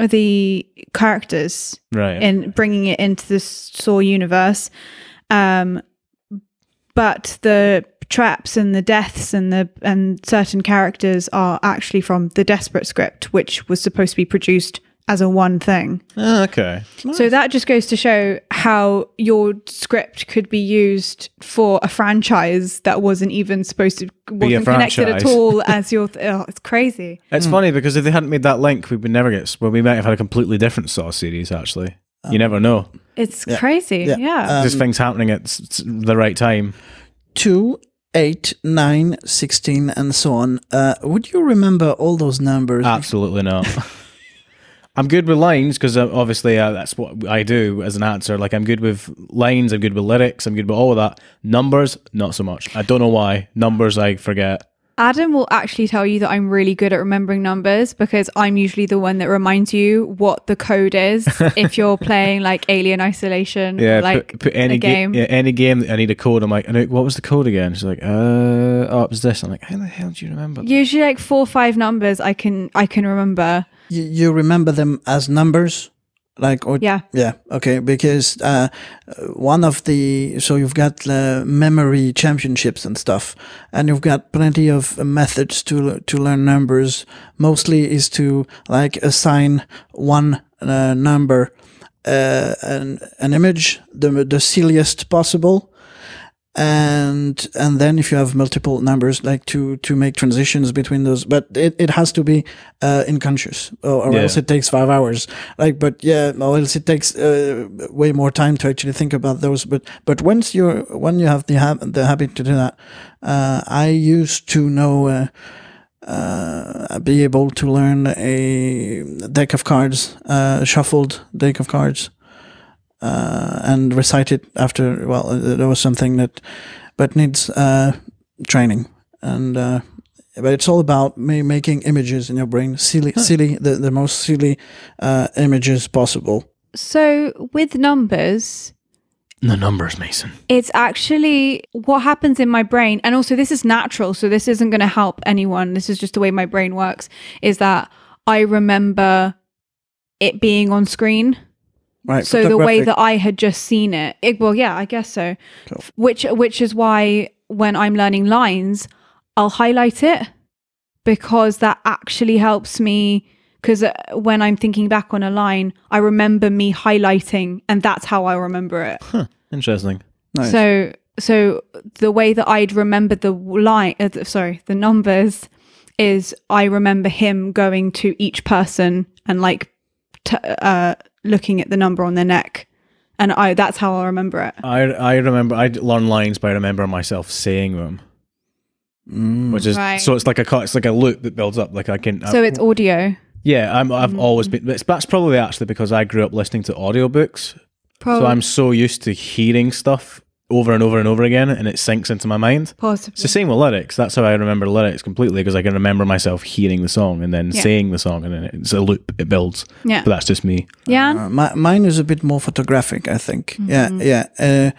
the characters Right. in bringing it into the Saw universe. Um, but the traps and the deaths and the and certain characters are actually from the Desperate script, which was supposed to be produced as a one thing. Ah, okay. So that just goes to show how your script could be used for a franchise that wasn't even supposed to wasn't connected at all as your. Th- oh, it's crazy. It's funny because if they hadn't made that link, we would never get. Well, we might have had a completely different Saw series. Actually, you never know. It's Yeah. crazy. Yeah. Yeah. Just things happening at s- s- the right time. 2, 8, 9, 16, and so on. Uh, would you remember all those numbers? Absolutely not. I'm good with lines because uh, obviously uh, that's what I do as an answer. Like I'm good with lines, I'm good with lyrics, I'm good with all of that. Numbers, not so much. I don't know why. Numbers, I forget. Adam will actually tell you that I'm really good at remembering numbers because I'm usually the one that reminds you what the code is if you're playing like Alien Isolation, Yeah, or, like put, put any a game, game. yeah, any game that I need a code. I'm like, what was the code again? She's like, uh, oh, it was this. I'm like, how the hell do you remember? that? Usually, like four or five numbers, I can I can remember. You, you remember them as numbers? Like, or, Yeah. Yeah, okay, because uh, one of the so you've got uh, memory championships and stuff, and you've got plenty of methods to to learn numbers. Mostly is to like assign one uh, number uh, an an image, the the silliest possible, and and then if you have multiple numbers, like to to make transitions between those, but it, it has to be uh, unconscious, or, or Yeah. else it takes five hours. Like, but yeah, or else it takes uh, way more time to actually think about those. But but once you're when you have the hab- the habit to do that, uh, I used to know. Uh, uh, be able to learn a deck of cards, uh, shuffled deck of cards, uh, and recite it after. Well, uh, there was something that, but needs uh, training, and uh, but it's all about ma- making images in your brain, silly, silly, the the most silly uh, images possible. So with numbers, The numbers, Mason. it's actually what happens in my brain and also this is natural so this isn't going to help anyone this is just the way my brain works is that i remember it being on screen Right. so the way that i had just seen it, it well yeah i guess so Cool. which which is why when i'm learning lines i'll highlight it because that actually helps me because when i'm thinking back on a line i remember me highlighting and that's how i remember it Interesting. Nice. so so the way that I'd remember the line, uh, sorry, the numbers is I remember him going to each person and like t- uh, looking at the number on their neck, and I that's how I remember it. I I remember I learn lines, but I remember myself saying them, Mm. which is Right. so it's like a co- it's like a loop that builds up. Like I can. So it's audio, yeah, I'm, I've Mm. always been. It's, that's probably actually because I grew up listening to audiobooks, probably so I'm so used to hearing stuff over and over and over again, and it sinks into my mind. possibly. It's the same with lyrics. That's how I remember lyrics completely because I can remember myself hearing the song and then Yeah. saying the song, and then it's a loop. It builds. Yeah, But that's just me. yeah. Uh, my, mine is a bit more photographic, I think. Mm-hmm. Yeah, yeah. Uh, Uh,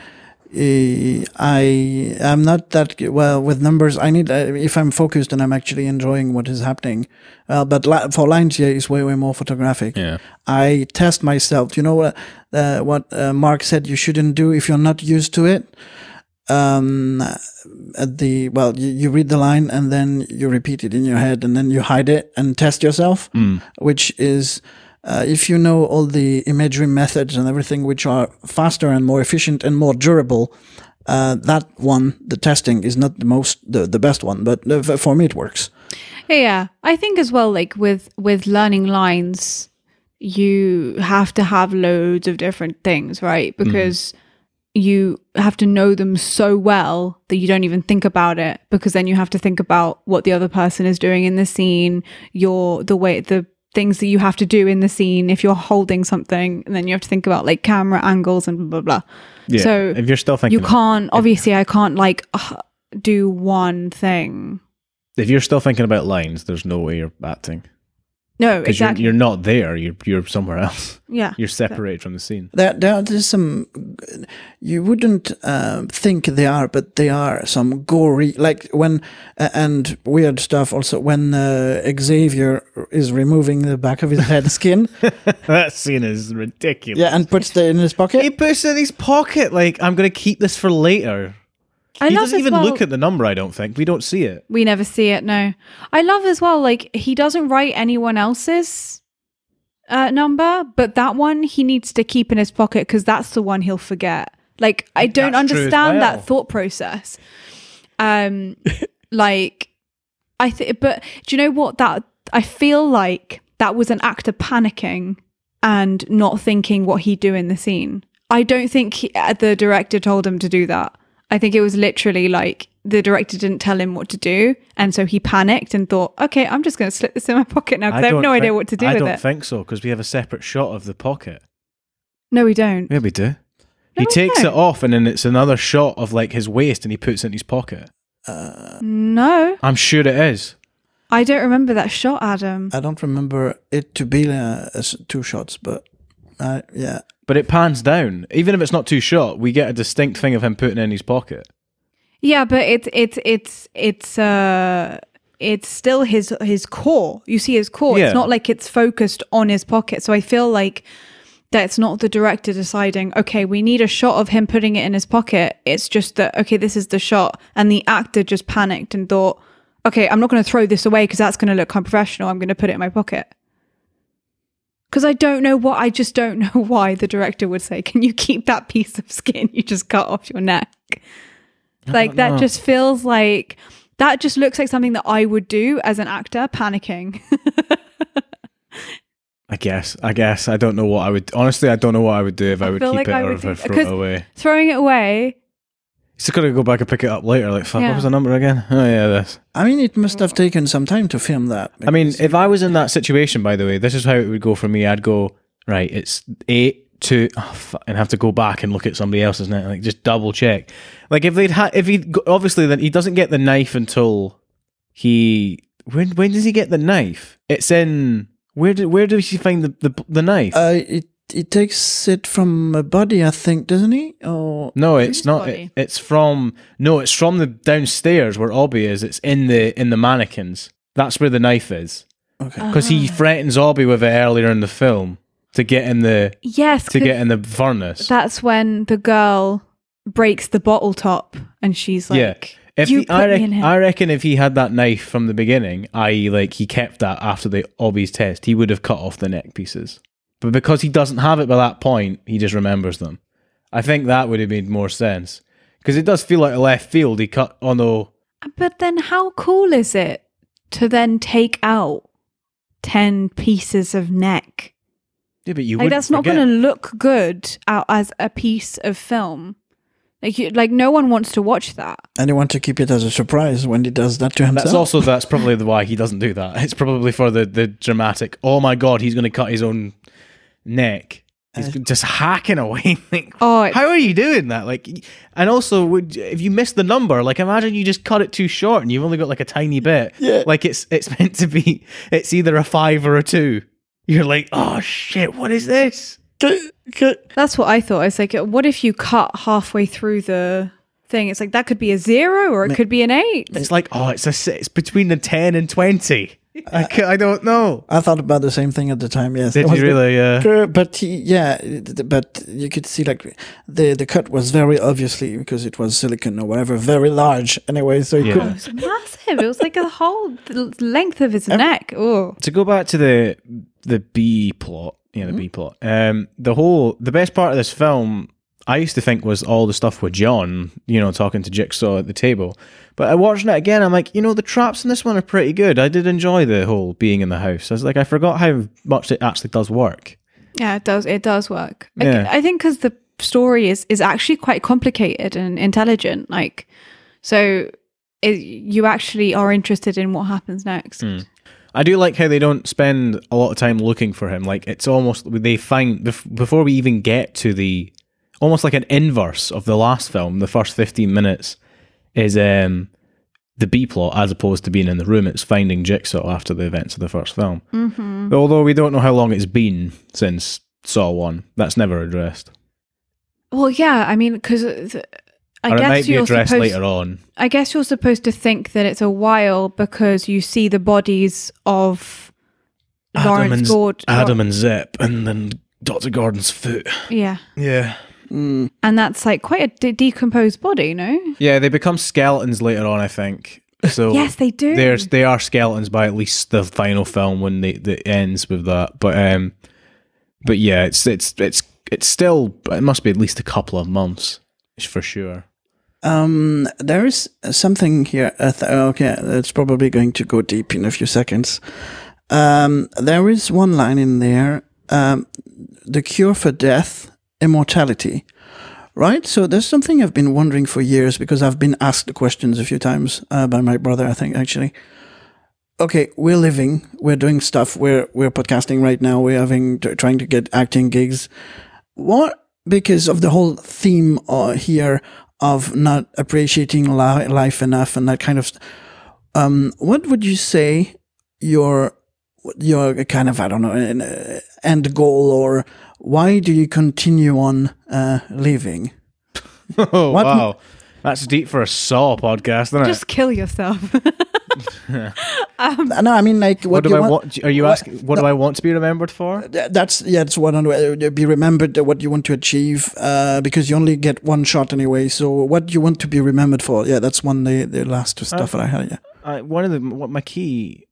I am not that well with numbers. I need uh, if I'm focused and I'm actually enjoying what is happening. Uh, but li- for lines, yeah, it's way way more photographic. Yeah. I test myself. You know what? Uh, what uh, Mark said you shouldn't do if you're not used to it. Um, at the well, you, you read the line and then you repeat it in your head and then you hide it and test yourself, which is. Uh, if you know all the imagery methods and everything, which are faster and more efficient and more durable, uh, that one, the testing, is not the most the, the best one. But uh, for me, it works. Yeah, yeah. I think as well, like with with learning lines, you have to have loads of different things, right? Because you have to know them so well that you don't even think about it. Because then you have to think about what the other person is doing in the scene, your the way the things that you have to do in the scene if you're holding something, and then you have to think about like camera angles and blah blah blah. Yeah. So if you're still thinking, you can't obviously I can't like uh, do one thing. if you're still thinking about lines, there's no way you're acting No, because exactly. you're, you're not there. You're you're somewhere else. yeah. You're separated from the scene. There, there, there's some. You wouldn't uh, think they are, but they are some gory, like when uh, and weird stuff. Also, when uh, Xavier is removing the back of his head skin, that scene is ridiculous. yeah, and puts it in his pocket. He puts it in his pocket like I'm going to keep this for later. I he doesn't even well- look at the number. I don't think we don't see it. We never see it. No, I love as well. Like he doesn't write anyone else's uh, number, but that one he needs to keep in his pocket because that's the one he'll forget. Like I don't That's understand well. that thought process. Um, like I think, but do you know what? That I feel like that was an actor panicking and not thinking what he'd do in the scene. I don't think he, uh, the director told him to do that. I think it was literally like the director didn't tell him what to do, and so he panicked and thought, "Okay, I'm just going to slip this in my pocket now because I, have don't no idea what to do I with it." I don't think so because we have a separate shot of the pocket. no, we don't. Yeah, we do. he we takes it don't. off and then it's another shot of like his waist and he puts it in his pocket. No, I'm sure it is. I don't remember that shot, Adam. I don't remember it to be uh, two shots, but uh, yeah, But it pans down. Even if it's not too shot, we get a distinct thing of him putting it in his pocket. Yeah, but it's it's it's it's uh it's still his his core. You see his core. Yeah. It's not like it's focused on his pocket. So I feel like that's not the director deciding, okay, we need a shot of him putting it in his pocket. It's just that okay, this is the shot and the actor just panicked and thought, okay, I'm not going to throw this away because that's going to look unprofessional. I'm going to put it in my pocket. Because I don't know what, I just don't know why the director would say, Can you keep that piece of skin you just cut off your neck? Like, that know. just feels like, that just looks like something that I would do as an actor panicking. I guess. I guess. I don't know what I would. Honestly, I don't know what I would do if I, I would keep like it I or if I throw it away. Throwing it away, Still got to go back and pick it up later. Like, fuck, Yeah. what was the number again? Oh, yeah, this. I mean, it must have taken some time to film that. I mean, if I was in that situation, by the way, this is how it would go for me. I'd go, right, it's eight, two, oh, fuck, and have to go back and look at somebody else's net, like just double check. Like if they'd had, if he obviously then he doesn't get the knife until he when when does he get the knife? It's in where did where does he find the the, the knife? uh, it it takes it from a body, I think, doesn't he? Or no, it's not. It, it's from no, it's from the downstairs where Obi is. It's in the in the mannequins. That's where the knife is okay. because he Ah. threatens Obi with it earlier in the film to get in the yes, to get in the furnace. that's when the girl breaks the bottle top and she's like, yeah. If you he, put I, me rec- in here. I reckon if he had that knife from the beginning, i.e., like he kept that after the Obi's test, he would have cut off the neck pieces. But because he doesn't have it by that point, he just remembers them. I think that would have made more sense because it does feel like a left field. He cut. Oh no, But then how cool is it to then take out 10 pieces of neck? yeah, but you like that's not going to look good out as a piece of film. Like you, like no one wants to watch that. And you want to keep it as a surprise when he does that to himself. That's also that's probably the why he doesn't do that. It's probably for the the dramatic. Oh my god, he's going to cut his own neck. He's Uh, just hacking away. like, Oh, it- how are you doing that? Like, and also, would if you miss the number, like, imagine you just cut it too short and you've only got like a tiny bit. Yeah. Like it's it's meant to be. It's either a five or a two. You're like, oh shit, what is this? c- c- That's what I thought. It's like, what if you cut halfway through the thing? It's like that could be a zero or it could be an eight. It's like, oh, it's a si- it's between the ten and twenty. I, ca- I don't know. I thought about the same thing at the time. Yes, Did It was you the- really? Uh, Sure, but he, yeah, but you could see like the the cut was very obviously because it was silicon or whatever, very large anyway. So you Yeah. Oh, it was massive. It was like a whole length of his neck. Oh, to go back to the the B plot, yeah, the B plot. Um, the whole the best part of this film, I used to think was all the stuff with John, you know, talking to Jigsaw at the table. But I watching it again, I'm like, you know, the traps in this one are pretty good. I did enjoy the whole being in the house. I was like, I forgot how much it actually does work. yeah, it does. It does work. I- Yeah. I, think because the story is is actually quite complicated and intelligent. Like, so it, you actually are interested in what happens next. Hmm. I do like how they don't spend a lot of time looking for him. Like it's almost they find bef- before we even get to the almost like an inverse of the last film. The first fifteen minutes is um the B plot as opposed to being in the room. It's finding Jigsaw after the events of the first film. Mm-hmm. Although we don't know how long it's been since Saw One. That's never addressed. Well, yeah. I mean, because I or it guess might be you're addressed supposed. later on. I guess you're supposed to think that it's a while because you see the bodies of Lawrence Gord. Adam and Zep, and then Doctor Gordon's foot. Yeah. Yeah. Mm, And that's like quite a de- decomposed body, no? Yeah, they become skeletons later on, I think. So Yes, they do. There's they are skeletons by at least the final film when they that ends with that. But um, but yeah, it's it's it's it's still it must be at least a couple of months for sure. Um, there is something here. Uh, th- okay, it's probably going to go deep in a few seconds. Um, there is one line in there. Um, the cure for death, immortality. Right. So there's something I've been wondering for years because I've been asked the questions a few times uh, by my brother. I think actually. Okay, we're living. We're doing stuff. We're we're podcasting right now. We're having trying to get acting gigs. What because of the whole theme uh, here of not appreciating li- life enough and that kind of st- um what would you say your your kind of i don't know uh, end goal or why do you continue on uh living Oh What- wow, that's deep for a Saw podcast, isn't it? Just kill yourself. no i mean like what what, do you I want want? Are you what- asking? What do I want to be remembered for? Th- that's yeah that's what I be remembered uh, what you want to achieve uh because you only get one shot anyway so what do you want to be remembered for yeah that's one the the last stuff that i had yeah I, one of the what my key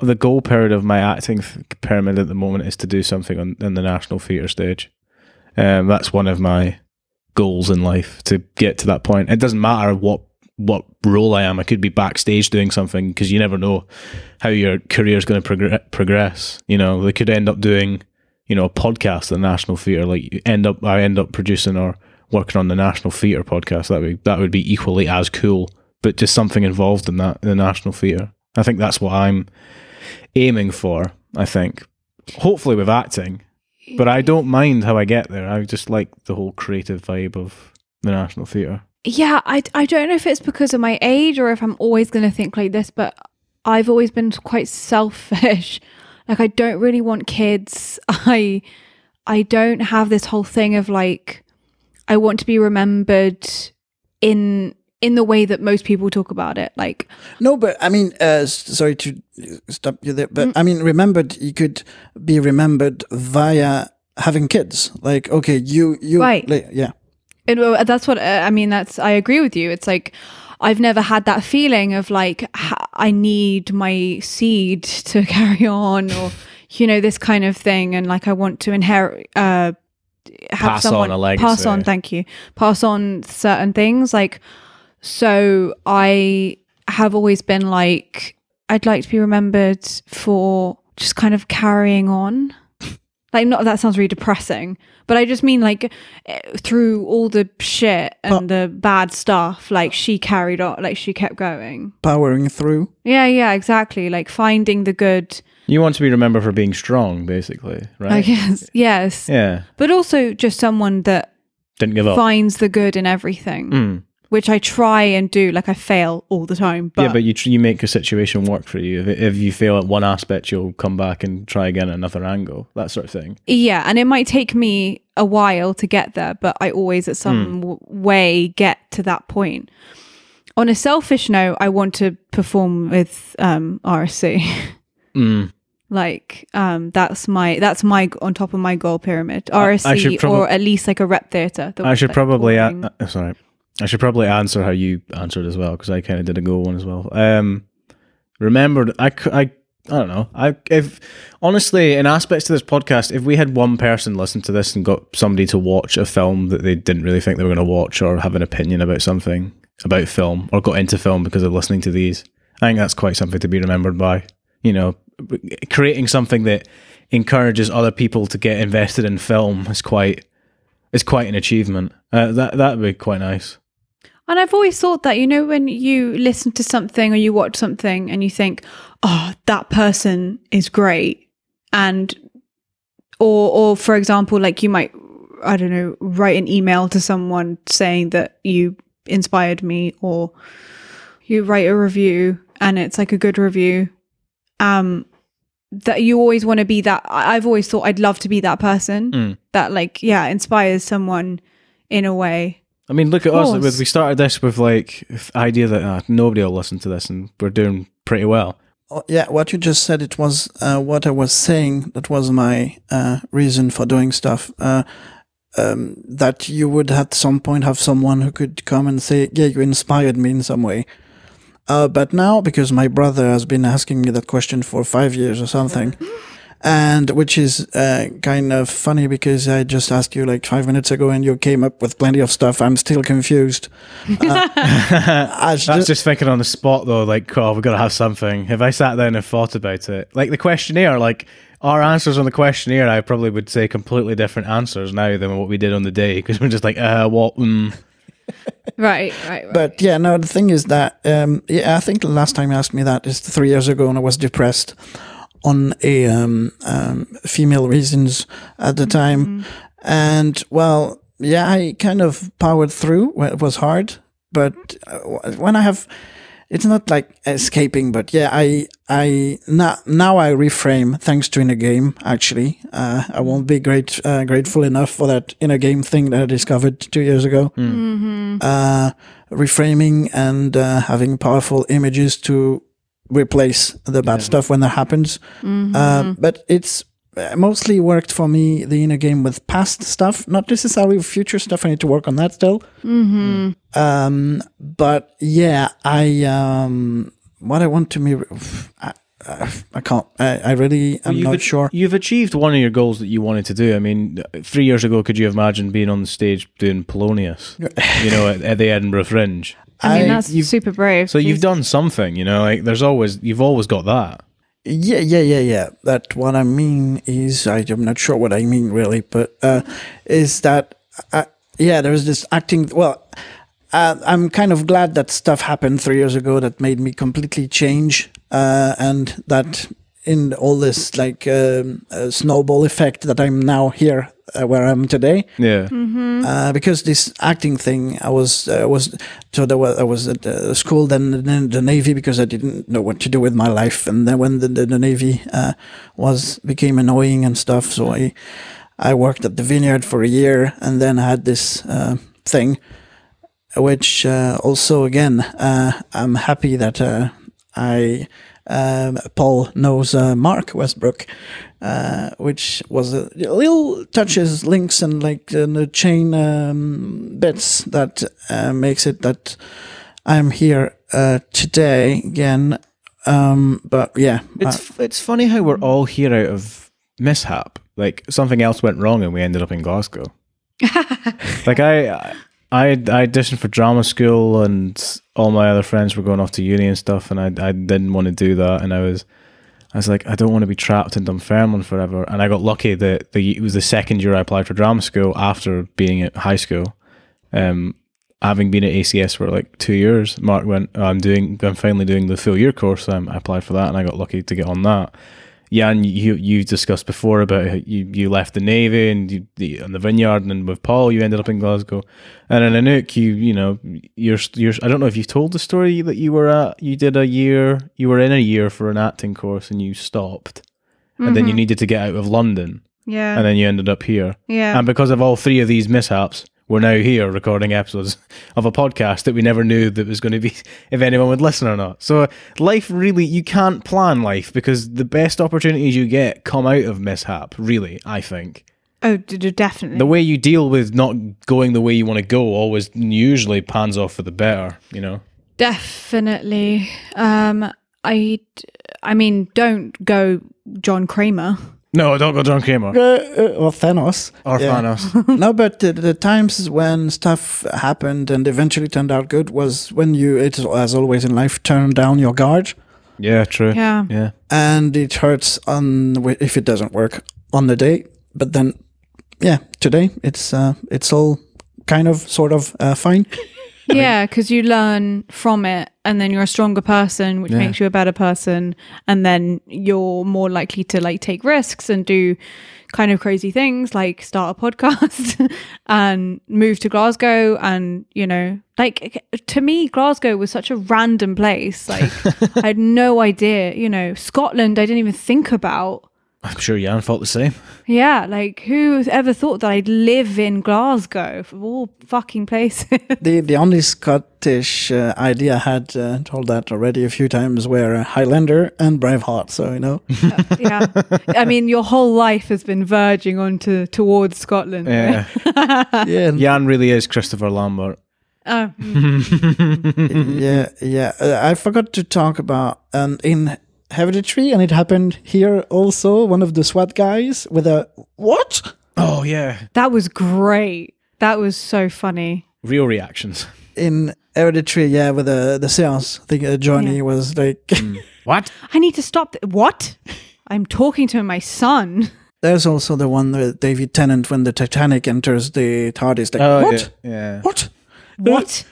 the goal period of my acting pyramid at the moment is to do something on, on the national theatre stage. Um, that's one of my goals in life to get to that point. It doesn't matter what what role I am. I could be backstage doing something because you never know how your career is going to progr- progress. You know, they could end up doing you know a podcast at the national theatre. Like you end up, I end up producing or working on the national theatre podcast. That would that would be equally as cool, but just something involved in that in the national theatre. I think that's what I'm aiming for. I think, hopefully with acting, but I don't mind how I get there. I just like the whole creative vibe of the national theatre. yeah, I, I don't know if it's because of my age or if I'm always going to think like this, but I've always been quite selfish. Like I don't really want kids. I I don't have this whole thing of like I want to be remembered in in the way that most people talk about it. Like No, but I mean, uh, sorry to stop you there, but I mean, remembered you could be remembered via having kids. Like, okay, you, you, Right. like, yeah, And uh, that's what uh, I mean. That's I agree with you. It's like I've never had that feeling of like ha- I need my seed to carry on, or you know this kind of thing, and like I want to inherit, uh, have Pass on someone a legacy. pass on. Thank you. Pass on certain things. Like so, I have always been like I'd like to be remembered for just kind of carrying on like not that sounds really depressing but i just mean like eh, through all the shit and the bad stuff like she carried on like she kept going powering through. yeah yeah exactly like finding the good You want to be remembered for being strong, basically, right? i guess yes Yeah, but also just someone that didn't give up. finds the good in everything Mm. Which I try and do. Like I fail all the time, but, yeah, but you you make a situation work for you. If, if you fail at one aspect, you'll come back and try again at another angle, that sort of thing. yeah, and it might take me a while to get there, but I always, at some w- way, get to that point. On a selfish note, I want to perform with um, RSC. Mm. like um, that's my that's my on top of my goal pyramid. RSC prob- or at least like a rep theater. I should like, probably uh, sorry. I should probably answer how you answered as well because I kind of did a go one as well. Um, remembered I, I I don't know. I if honestly in aspects to this podcast, if we had one person listen to this and got somebody to watch a film that they didn't really think they were going to watch or have an opinion about something about film or got into film because of listening to these, I think that's quite something to be remembered by. You know, creating something that encourages other people to get invested in film is quite is quite an achievement. Uh, that that would be quite nice. And I've always thought that, you know, when you listen to something or you watch something and you think, oh, that person is great. And, or, or for example, like you might, I don't know, write an email to someone saying that you inspired me or you write a review and it's like a good review. Um, that you always want to be that. I've always thought I'd love to be that person Mm. that, like, yeah, inspires someone in a way. I mean, look at us. we started this with like the idea that uh, nobody will listen to this, and we're doing pretty well. Oh, yeah, what you just said, it was uh, what I was saying. That was my uh, reason for doing stuff. Uh, um, that you would at some point have someone who could come and say, "Yeah, you inspired me in some way." Uh, but now, because my brother has been asking me that question for five years or something, and which is uh, kind of funny because I just asked you like five minutes ago, and you came up with plenty of stuff. I'm still confused. Uh, I was just- just thinking on the spot though. Like, oh, we've got to have something. If I sat down and thought about it, like the questionnaire, like our answers on the questionnaire, I probably would say completely different answers now than what we did on the day because we're just like, uh, what? Mm. Right, right, right. But yeah, no, the thing is that, um, yeah, I think the last time you asked me that is three years ago and I was depressed on a um, um, female reasons at the time. And well, yeah, I kind of powered through. It was hard, but uh, when I have, it's not like escaping, but yeah, I, I now, now I reframe thanks to inner game. Actually, uh, I won't be great, uh, grateful enough for that inner game thing that I discovered two years ago uh, reframing and uh, having powerful images to replace the bad stuff when that happens. Uh, but it's uh, mostly worked for me the inner game with past stuff, not necessarily with future stuff. I need to work on that still. Um, but yeah, I um, what I want to me, I, I, I can't. I, I really am you've not ach- sure. You've achieved one of your goals that you wanted to do. I mean, three years ago, could you imagine being on the stage doing Polonius? you know, at, at the Edinburgh Fringe. I mean, that's you've- super brave. So you've done something. You know, like there's always you've always got that. Yeah, yeah, yeah, yeah. That what I mean is, I, am not sure what I mean really, but uh, is that, uh, yeah, there's this acting. Well, uh, I'm kind of glad that stuff happened three years ago that made me completely change, uh, and that in all this like um, uh, snowball effect that I'm now here uh, where I'm today Yeah. uh, because this acting thing, I was uh, was so there was I was at uh, school, then, then the navy because I didn't know what to do with my life, and then when the, the, the navy uh, was became annoying and stuff, so I I worked at the vineyard for a year, and then I had this uh, thing, which uh, also again uh, I'm happy that uh, I. Um, Paul knows uh, Mark Westbrook, uh, which was a little touches, links, and like uh, the chain um, bits that uh, makes it that I'm here uh, today again. Um, but yeah, It's it's funny how we're all here out of mishap. Like something else went wrong and we ended up in Glasgow. like I I I auditioned for drama school and all my other friends were going off to uni and stuff and I I didn't want to do that and I was I was like I don't want to be trapped in Dunfermline forever and I got lucky that the it was the second year I applied for drama school after being at high school. Um having been at ACS for like two years, Mark went, "Oh, I'm doing, I'm finally doing the full year course. Um, I applied for that and I got lucky to get on that. Jan, you you discussed before about how you you left the navy and you, the on the vineyard, and then with Paul, you ended up in Glasgow, and in Anouk, you you know you're you're. I don't know if you've told the story that you were at. You did a year. You were in a year for an acting course, and you stopped, and then you mm-hmm. needed to get out of London, Yeah. and then you ended up here. yeah. And because of all three of these mishaps, we're now here recording episodes of a podcast that we never knew that was going to be if anyone would listen or not. So life really you can't plan life because the best opportunities you get come out of mishap, really, I think. oh, definitely. The way you deal with not going the way you want to go always usually pans off for the better, you know. Definitely. Um I I mean, don't go John Kramer. No, don't go John Kramer. Uh, uh, or Thanos. Or Yeah. Thanos. no, but the, the times when stuff happened and eventually turned out good was when you, it, as always in life, turn down your guard. Yeah, true. Yeah. Yeah. and it hurts on if it doesn't work on the day. But then, yeah, today it's uh, it's all kind of sort of uh, fine. Yeah, because you learn from it and then you're a stronger person, which Yeah. makes you a better person. And then you're more likely to like take risks and do kind of crazy things like start a podcast and move to Glasgow. And, you know, like eh, to me, Glasgow was such a random place. Like I had no idea, you know, Scotland, I didn't even think about. I'm sure Jan felt the same. Yeah, like who ever thought that I'd live in Glasgow of all fucking places? The the only Scottish uh, idea I had uh, told that already a few times were uh, Highlander and Braveheart. So you know, yeah. I mean, your whole life has been verging onto towards Scotland. right? Yeah. yeah, Jan really is Christopher Lambert. Oh, yeah, yeah. Uh, I forgot to talk about um, in Hereditary, and it happened here also. One of the SWAT guys with a what? Oh yeah. that was great. That was so funny. Real reactions. In Hereditary, yeah, with the the seance thing, uh, Johnny Yeah. was like. What? I need to stop. Th- what? I'm talking to my son. There's also the one with David Tennant when the Titanic enters the TARDIS. Like, Oh what? yeah. yeah. What? What?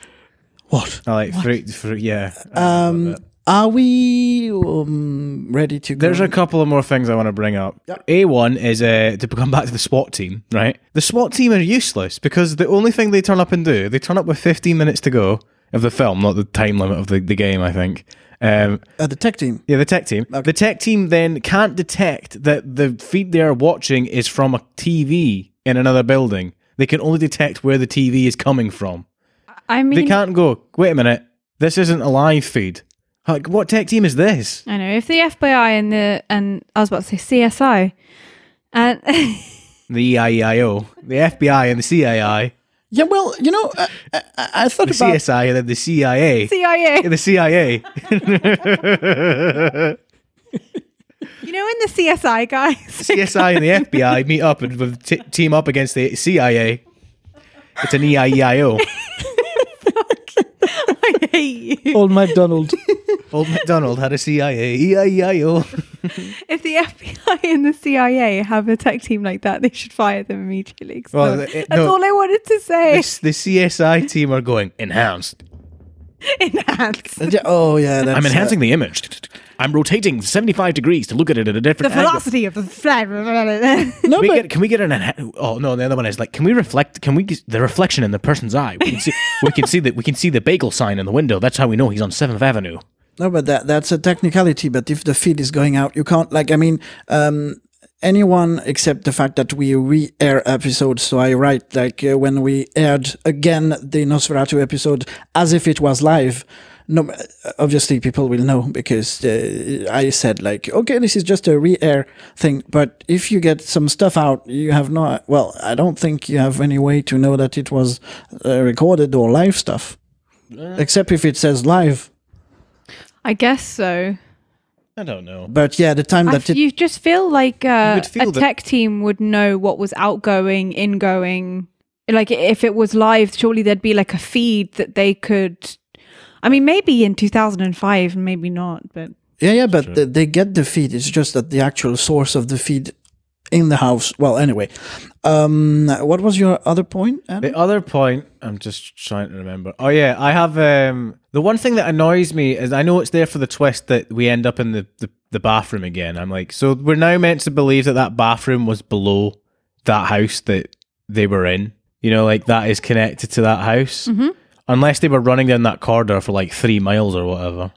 What? I like for, for yeah. I Um, love it. Are we um, ready to go? There's a couple of more things I want to bring up. Yeah. A one is uh, to come back to the SWAT team, right? The SWAT team are useless because the only thing they turn up and do, they turn up with 15 minutes to go of the film, not the time limit of the, the game, I think. Um, uh, the tech team. yeah, the tech team. The tech team then can't detect that the feed they're watching is from a TV in another building. They can only detect where the TV is coming from. I mean, They can't go, wait a minute, this isn't a live feed. Like, what tech team is this? I know if the FBI and the and I was about to say CSI, and The E EIEIO, the FBI and the CIA, Yeah, well, you know, I, I, I thought the about CSI and then the CIA. CIA, and the CIA. you know, in the CSI guys. CSI and the FBI meet up and t- team up against the CIA. It's an EIEIO. I hate you. Old MacDonald. Old MacDonald had a CIA. EIEIO. If the FBI and the CIA have a tech team like that, they should fire them immediately. 'cause Well, that- it- that's no. all I wanted to say. The, the CSI team are going enhanced. Enhance. Yeah, oh, yeah. That's, I'm enhancing the image. I'm rotating 75 degrees to look at it at a The different angle. velocity of the flag. Uh, no, Can we, but get, can we get an enha- oh no the other one is like can we reflect can we get the reflection in the person's eye we can see we can see that we can see the bagel sign in the window that's how we know he's on 7th avenue no, but that that's a technicality. But if the feed is going out, you can't. Like, I mean, um, anyone except the fact that we re-air episodes. So I write like uh, when we aired again the Nosferatu episode as if it was live. No, uh, obviously people will know because uh, I said like, okay, this is just a re-air thing. But if you get some stuff out, you have no. Well, I don't think you have any way to know that it was uh, recorded or live stuff, except if it says live. I guess so. I don't know But yeah, the time I that f- it you just feel like uh, would feel a that- tech team would know what was outgoing, ingoing. Like if it was live, surely there'd be like a feed that they could. I mean, maybe in 2005, maybe not, but Yeah, yeah, but th- they get the feed. It's just that the actual source of the feed in the house. Well, anyway, um, what was your other point? Adam? The other point, I'm just trying to remember. Oh yeah, I have um the one thing that annoys me is I know it's there for the twist that we end up in the the, the bathroom again. I'm like, so we're now meant to believe that that bathroom was below that house that they were in. You know, like that is connected to that house, mm-hmm. unless they were running down that corridor for like three miles or whatever.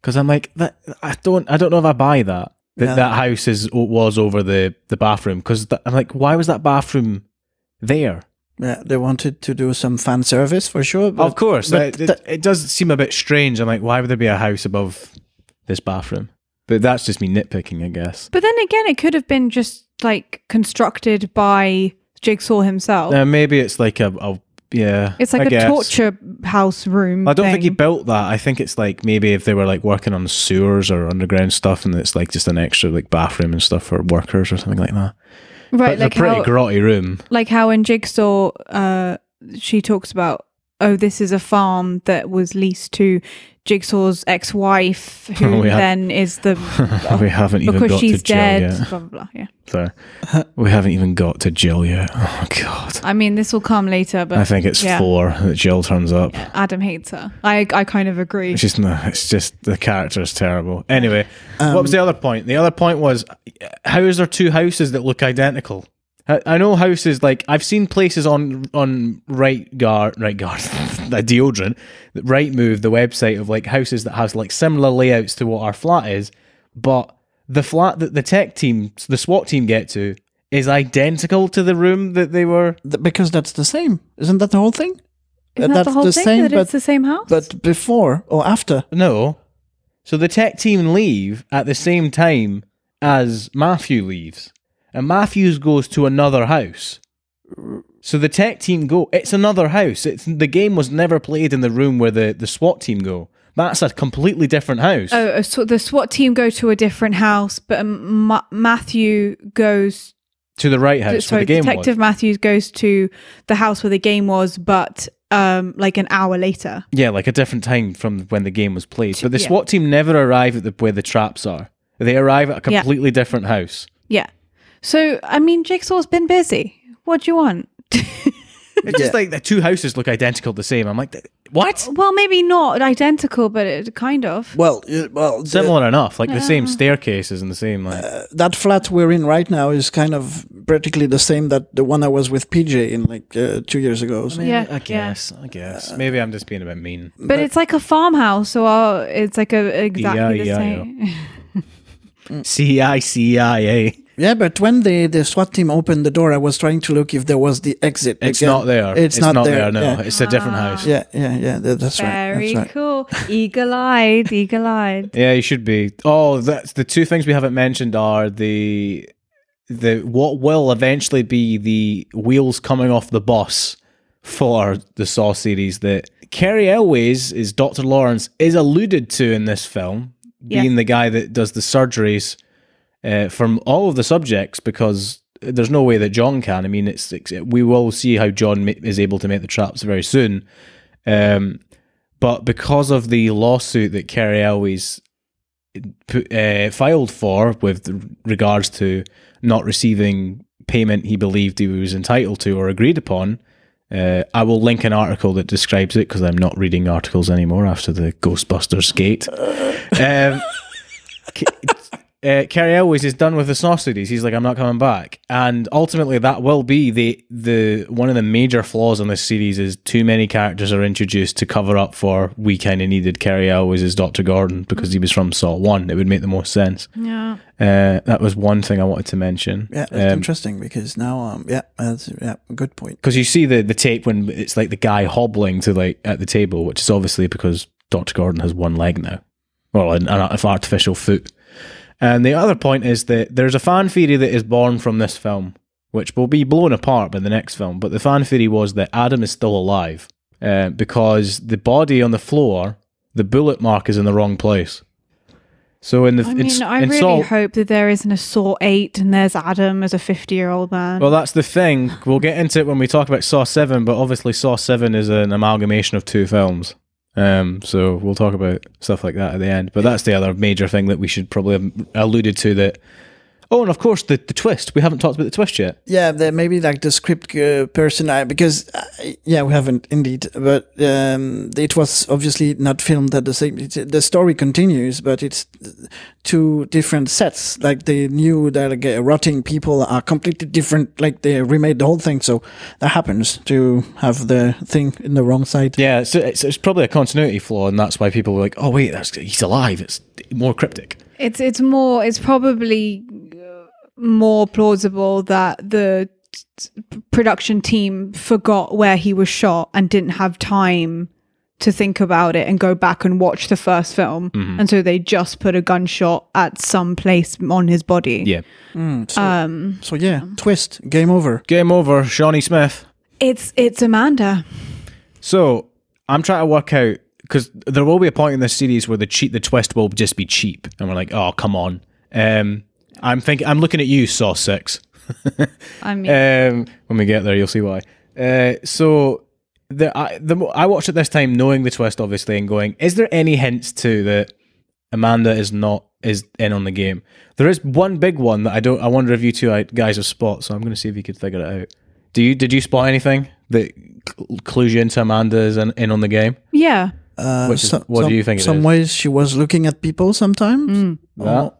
Because I'm like, that I don't, I don't know if I buy that that Yeah. that house is was over the the bathroom. Because I'm like, why was that bathroom there? Yeah, they wanted to do some fan service for sure. But, of course, but it, it, th- it does seem a bit strange. I'm like, why would there be a house above this bathroom? But that's just me nitpicking, I guess. But then again, it could have been just like constructed by Jigsaw himself. Uh, maybe it's like a, a yeah. it's like I a guess. torture house room. I don't think he built that. I think it's like maybe if they were like working on sewers or underground stuff, and it's like just an extra like bathroom and stuff for workers or something like that. right, but like a pretty how, grotty room. like how in Jigsaw, uh, she talks about, oh, this is a farm that was leased to Jigsaw's ex-wife, who We have- then is the we haven't even because got she's to Jill dead. yet. Blah blah blah. Yeah, So we haven't even got to Jill yet. Oh god. I mean, this will come later, but I think it's yeah. four that Jill turns up. Adam hates her. I I kind of agree. It's just no, it's just the character is terrible. Anyway, what Um, was the other point? The other point was how is there two houses that look identical? I, I know houses like I've seen places on on right guard right guard the deodorant Rightmove the website of like houses that has like similar layouts to what our flat is, but the flat that the tech team the SWAT team get to is identical to the room that they were because that's the same, isn't that the whole thing? Isn't that the whole thing? same, that but it's the same house. but before or after? No. So the tech team leave at the same time as Matthew leaves. And Matthews goes to another house. So the tech team go. It's another house. It's the game was never played in the room where the, the SWAT team go. That's a completely different house. Oh, so the SWAT team go to a different house, but um, Ma- Matthew goes. to the right house sorry, Detective Matthews goes to the house where the game was, but um, like an hour later. Yeah, like a different time from when the game was played. But the yeah. SWAT team never arrive at the where the traps are. They arrive at a Yeah. completely different house. Yeah. So I mean, Jigsaw's been busy. What do you want? It's just like the two houses look identical the same. I'm like, what? well, maybe not identical, but it kind of. Well, uh, well, the- Similar enough, like the same staircases and the same like. that flat we're in right now is kind of practically the same that the one I was with PJ in like uh, two years ago. So. Yeah, I yeah. guess. I guess. Maybe I'm just being a bit mean. But it's like a farmhouse, so uh, it's like a exactly the Yeah, yeah, same. C I C I A. Yeah, but when the the SWAT team opened the door, I was trying to look if there was the exit. It's again. not there. It's, not, there. No, Yeah. it's a different ah. house. yeah, yeah, yeah. that- that's right. Very right. cool. Eagle eyed, eagle eyed. Yeah, you should be. Oh, that's the two things we haven't mentioned are the the what will eventually be the wheels coming off the bus for the Saw series that Cary Elwes is Dr. Lawrence is alluded to in this film, Yeah. being the guy that does the surgeries uh, from all of the subjects because there's no way that John can. I mean, it's, it's we will see how John ma- is able to make the traps very soon. Um, but because of the lawsuit that Cary Elwes put, uh, filed for with regards to not receiving payment he believed he was entitled to or agreed upon. Uh, I will link an article that describes it because I'm not reading articles anymore after the Ghostbusters gate. um, uh, Cary Elwes is done with the Saw series. He's like, I'm not coming back, and ultimately that will be the the one of the major flaws in this series is too many characters are introduced to cover up for we kind of needed Cary Elwes as Doctor Gordon because he was from Saw One. It would make the most sense. Yeah. Uh, that was one thing I wanted to mention. Yeah, that's Um, interesting because now, um, yeah, that's yeah, good point. because you see the the tape when it's like the guy hobbling to like at the table, which is obviously because Doctor Gordon has one leg now, well, an, an artificial foot. And the other point is that there's a fan theory that is born from this film, which will be blown apart by the next film. But the fan theory was that Adam is still alive uh, because the body on the floor, the bullet mark is in the wrong place. So in the I in, mean, I in really hope that there isn't a Saw 8 and there's Adam as a 50 year old man. Well, that's the thing. We'll get into it when we talk about Saw Seven, but obviously Saw Seven is an amalgamation of two films. Um, so we'll talk about stuff like that at the end. But that's the other major thing that we should probably have alluded to that Oh, and of course the, the twist. We haven't talked about the twist yet. Yeah, there maybe like the script uh, person, I, because uh, yeah, we haven't indeed, but um, it was obviously not filmed at the same. It's, the story continues, but it's two different sets. Like the new that like, uh, rotting people are completely different. Like they remade the whole thing, so that happens to have the thing in the wrong side. Yeah, it's, it's, it's probably a continuity flaw, and that's why people were like, "Oh wait, that's he's alive." It's more cryptic. It's it's more. It's probably uh, more plausible that the t- production team forgot where he was shot and didn't have time to think about it and go back and watch the first film, and so they just put a gunshot at some place on his body. Yeah. So, Um, so yeah, twist, game over. Game over, Shawnee Smith. it's it's Amanda. So I'm trying to work out because there will be a point in this series where the cheat, the twist will just be cheap, and we're like, "Oh, come on." Um, I'm thinking, I'm looking at you, Saw Six. I mean, Um, when we get there, you'll see why. Uh, so the I, the I watched it this time knowing the twist, obviously, and going, is there any hints to that Amanda is not is in on the game? There is one big one that I don't. I wonder if you two uh, guys have spot. So I'm going to see if you could figure it out. Do you did you spot anything that cl- clues you into Amanda is in, in on the game? yeah. Uh, Which is- so- what do you think Some is? ways she was looking at people sometimes. That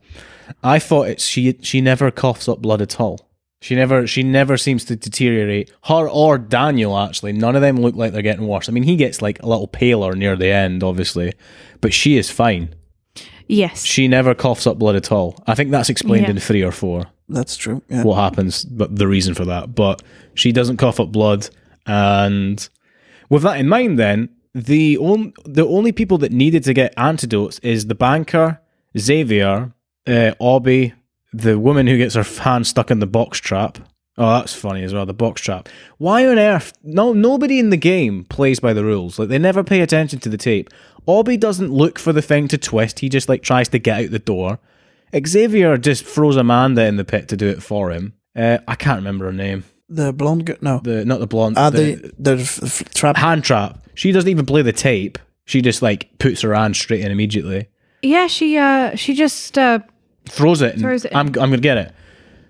I thought it's she she never coughs up blood at all. She never she never seems to deteriorate. Her or Daniel actually, none of them look like they're getting worse. I mean, he gets like a little paler near the end, obviously, but she is fine. Yes. She never coughs up blood at all. I think that's explained Yeah. in three or four That's true. Yeah. what happens, but the reason for that. But she doesn't cough up blood, and with that in mind, then the only the only people that needed to get antidotes is the banker, Xavier, uh, Obi, the woman who gets her hand stuck in the box trap. Oh, that's funny as well. The box trap. Why on earth? No, nobody in the game plays by the rules. Like they never pay attention to the tape. Obi doesn't look for the thing to twist. He just like tries to get out the door. Xavier just throws Amanda in the pit to do it for him. Uh, I can't remember her name. The blonde girl. No. The not the blonde. Ah, the, the the f- trap. hand trap. She doesn't even play the tape. She just like puts her hand straight in immediately, Yeah, she uh she just uh throws it. And Throws it in. I'm I'm gonna get it.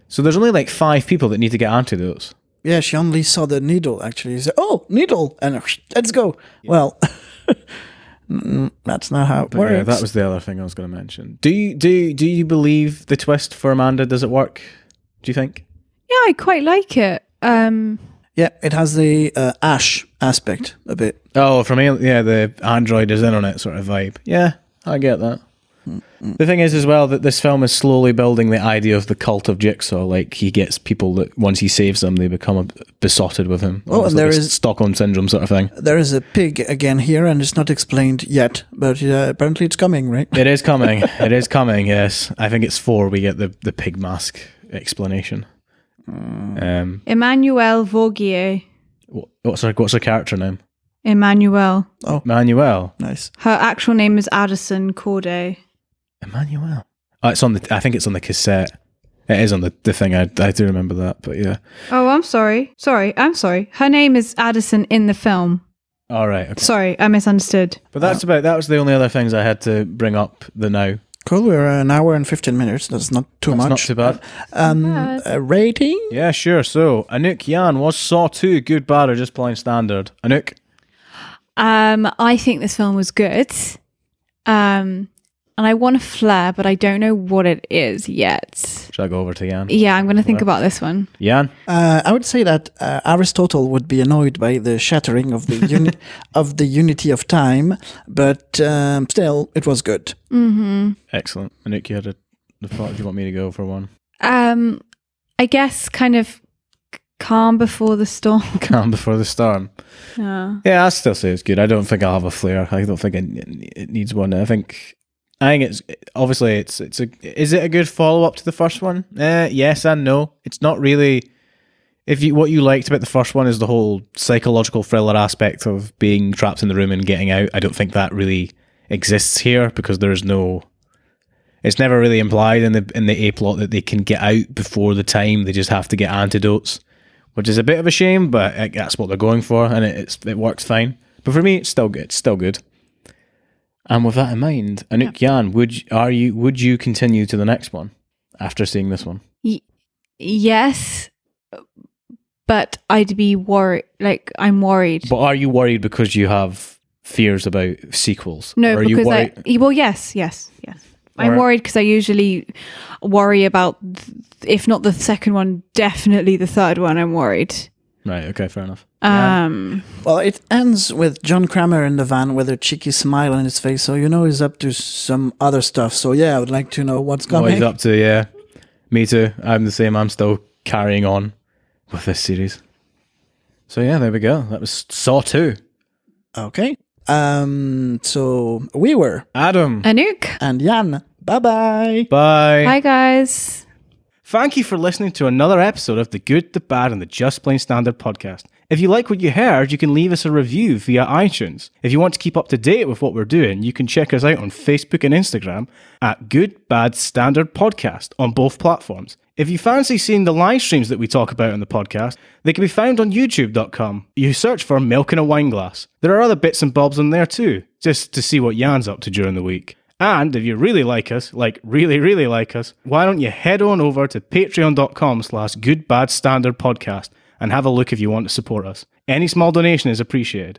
So there's only like five people that need to get antidotes. Yeah, she only saw the needle. Actually, she said, "Oh, needle," and let's go. Well, that's not how it But works. yeah, that was the other thing I was going to mention. Do you do do you believe the twist for Amanda? Does it work? Do you think? yeah, I quite like it. Um yeah, it has the uh, ash aspect a bit. Oh, from Al- yeah, the android is in on it sort of vibe. Yeah, I get that. The thing is, as well, that this film is slowly building the idea of the cult of Jigsaw. Like he gets people that once he saves them, they become a, besotted with him. Oh, Almost and there like a is- Stockholm syndrome sort of thing. There is a pig again here, and it's not explained yet, but uh, apparently it's coming, right? It is coming. it is coming. Yes, I think it's four. We get the the pig mask explanation. Um, Emmanuelle Vaugier. wh- what's her what's her character name? Emmanuel. Oh, Manuel. Nice. Her actual name is Addison Corday. Emmanuel. Oh, it's on the. I think it's on the cassette. It is on the, the thing. I, I do remember that, but yeah. Oh, I'm sorry. Sorry, I'm sorry. Her name is Addison in the film. All right. Okay. Sorry, I misunderstood. But that's about. That was the only other things I had to bring up. The now. Cool. We're an hour and fifteen minutes. That's not too That's much. not too bad. Um, bad. a rating? Yeah, sure. So Anouk Yan was Saw two good, bad, or just plain standard. Anouk. Um, I think this film was good. Um, and I want a flair, but I don't know what it is yet. Should I go over to Jan? Yeah, I'm going to think about this one. Jan, Uh, I would say that uh, Aristotle would be annoyed by the shattering of the uni- of the unity of time, but um, still, it was good. Excellent. Anouk, you had a. The thought. Do you want me to go for one? Um, I guess kind of calm before the storm. Calm before the storm. Yeah. Yeah, I still say it's good. I don't think I'll have a flair. I don't think it, it needs one. I think, I think it's obviously it's it's a. Is it a good follow up to the first one? Uh, yes and no. It's not really. If you what you liked about the first one is the whole psychological thriller aspect of being trapped in the room and getting out. I don't think that really exists here because there's no. It's never really implied in the in the A plot that they can get out before the time. They just have to get antidotes which is a bit of a shame, but it, that's what they're going for, and it, it's it works fine. But for me, it's still good. It's still good. And with that in mind, Anouk Yan, would you, are you would you continue to the next one after seeing this one? yes, but I'd be worried. Like I'm worried. But are you worried because you have fears about sequels? no, or are you because? I. Well, yes, yes, yes. I'm worried because I usually worry about, if not the second one, definitely the third one. I'm worried. Right. Okay. Fair enough. Um, Well, it ends with John Kramer in the van with a cheeky smile on his face, so you know he's up to some other stuff. So yeah, I would like to know what's What coming. he's up to? Yeah. Me too. I'm the same. I'm still carrying on with this series. So yeah, there we go. That was Saw Two. Okay. Um. So we were Adam. Anouk. and Jan. Bye bye. Bye. Hi guys. Thank you for listening to another episode of the Good, the Bad, and the Just Plain Standard podcast. If you like what you heard, you can leave us a review via iTunes. If you want to keep up to date with what we're doing, you can check us out on Facebook and Instagram at Good, Bad, Standard Podcast on both platforms. If you fancy seeing the live streams that we talk about on the podcast, they can be found on youtube.com. You search for Milk in a Wine Glass. There are other bits and bobs on there too, just to see what Jan's up to during the week. And if you really like us, like really, really like us, why don't you head on over to patreon.com slash goodbadstandardpodcast and have a look if you want to support us. Any small donation is appreciated.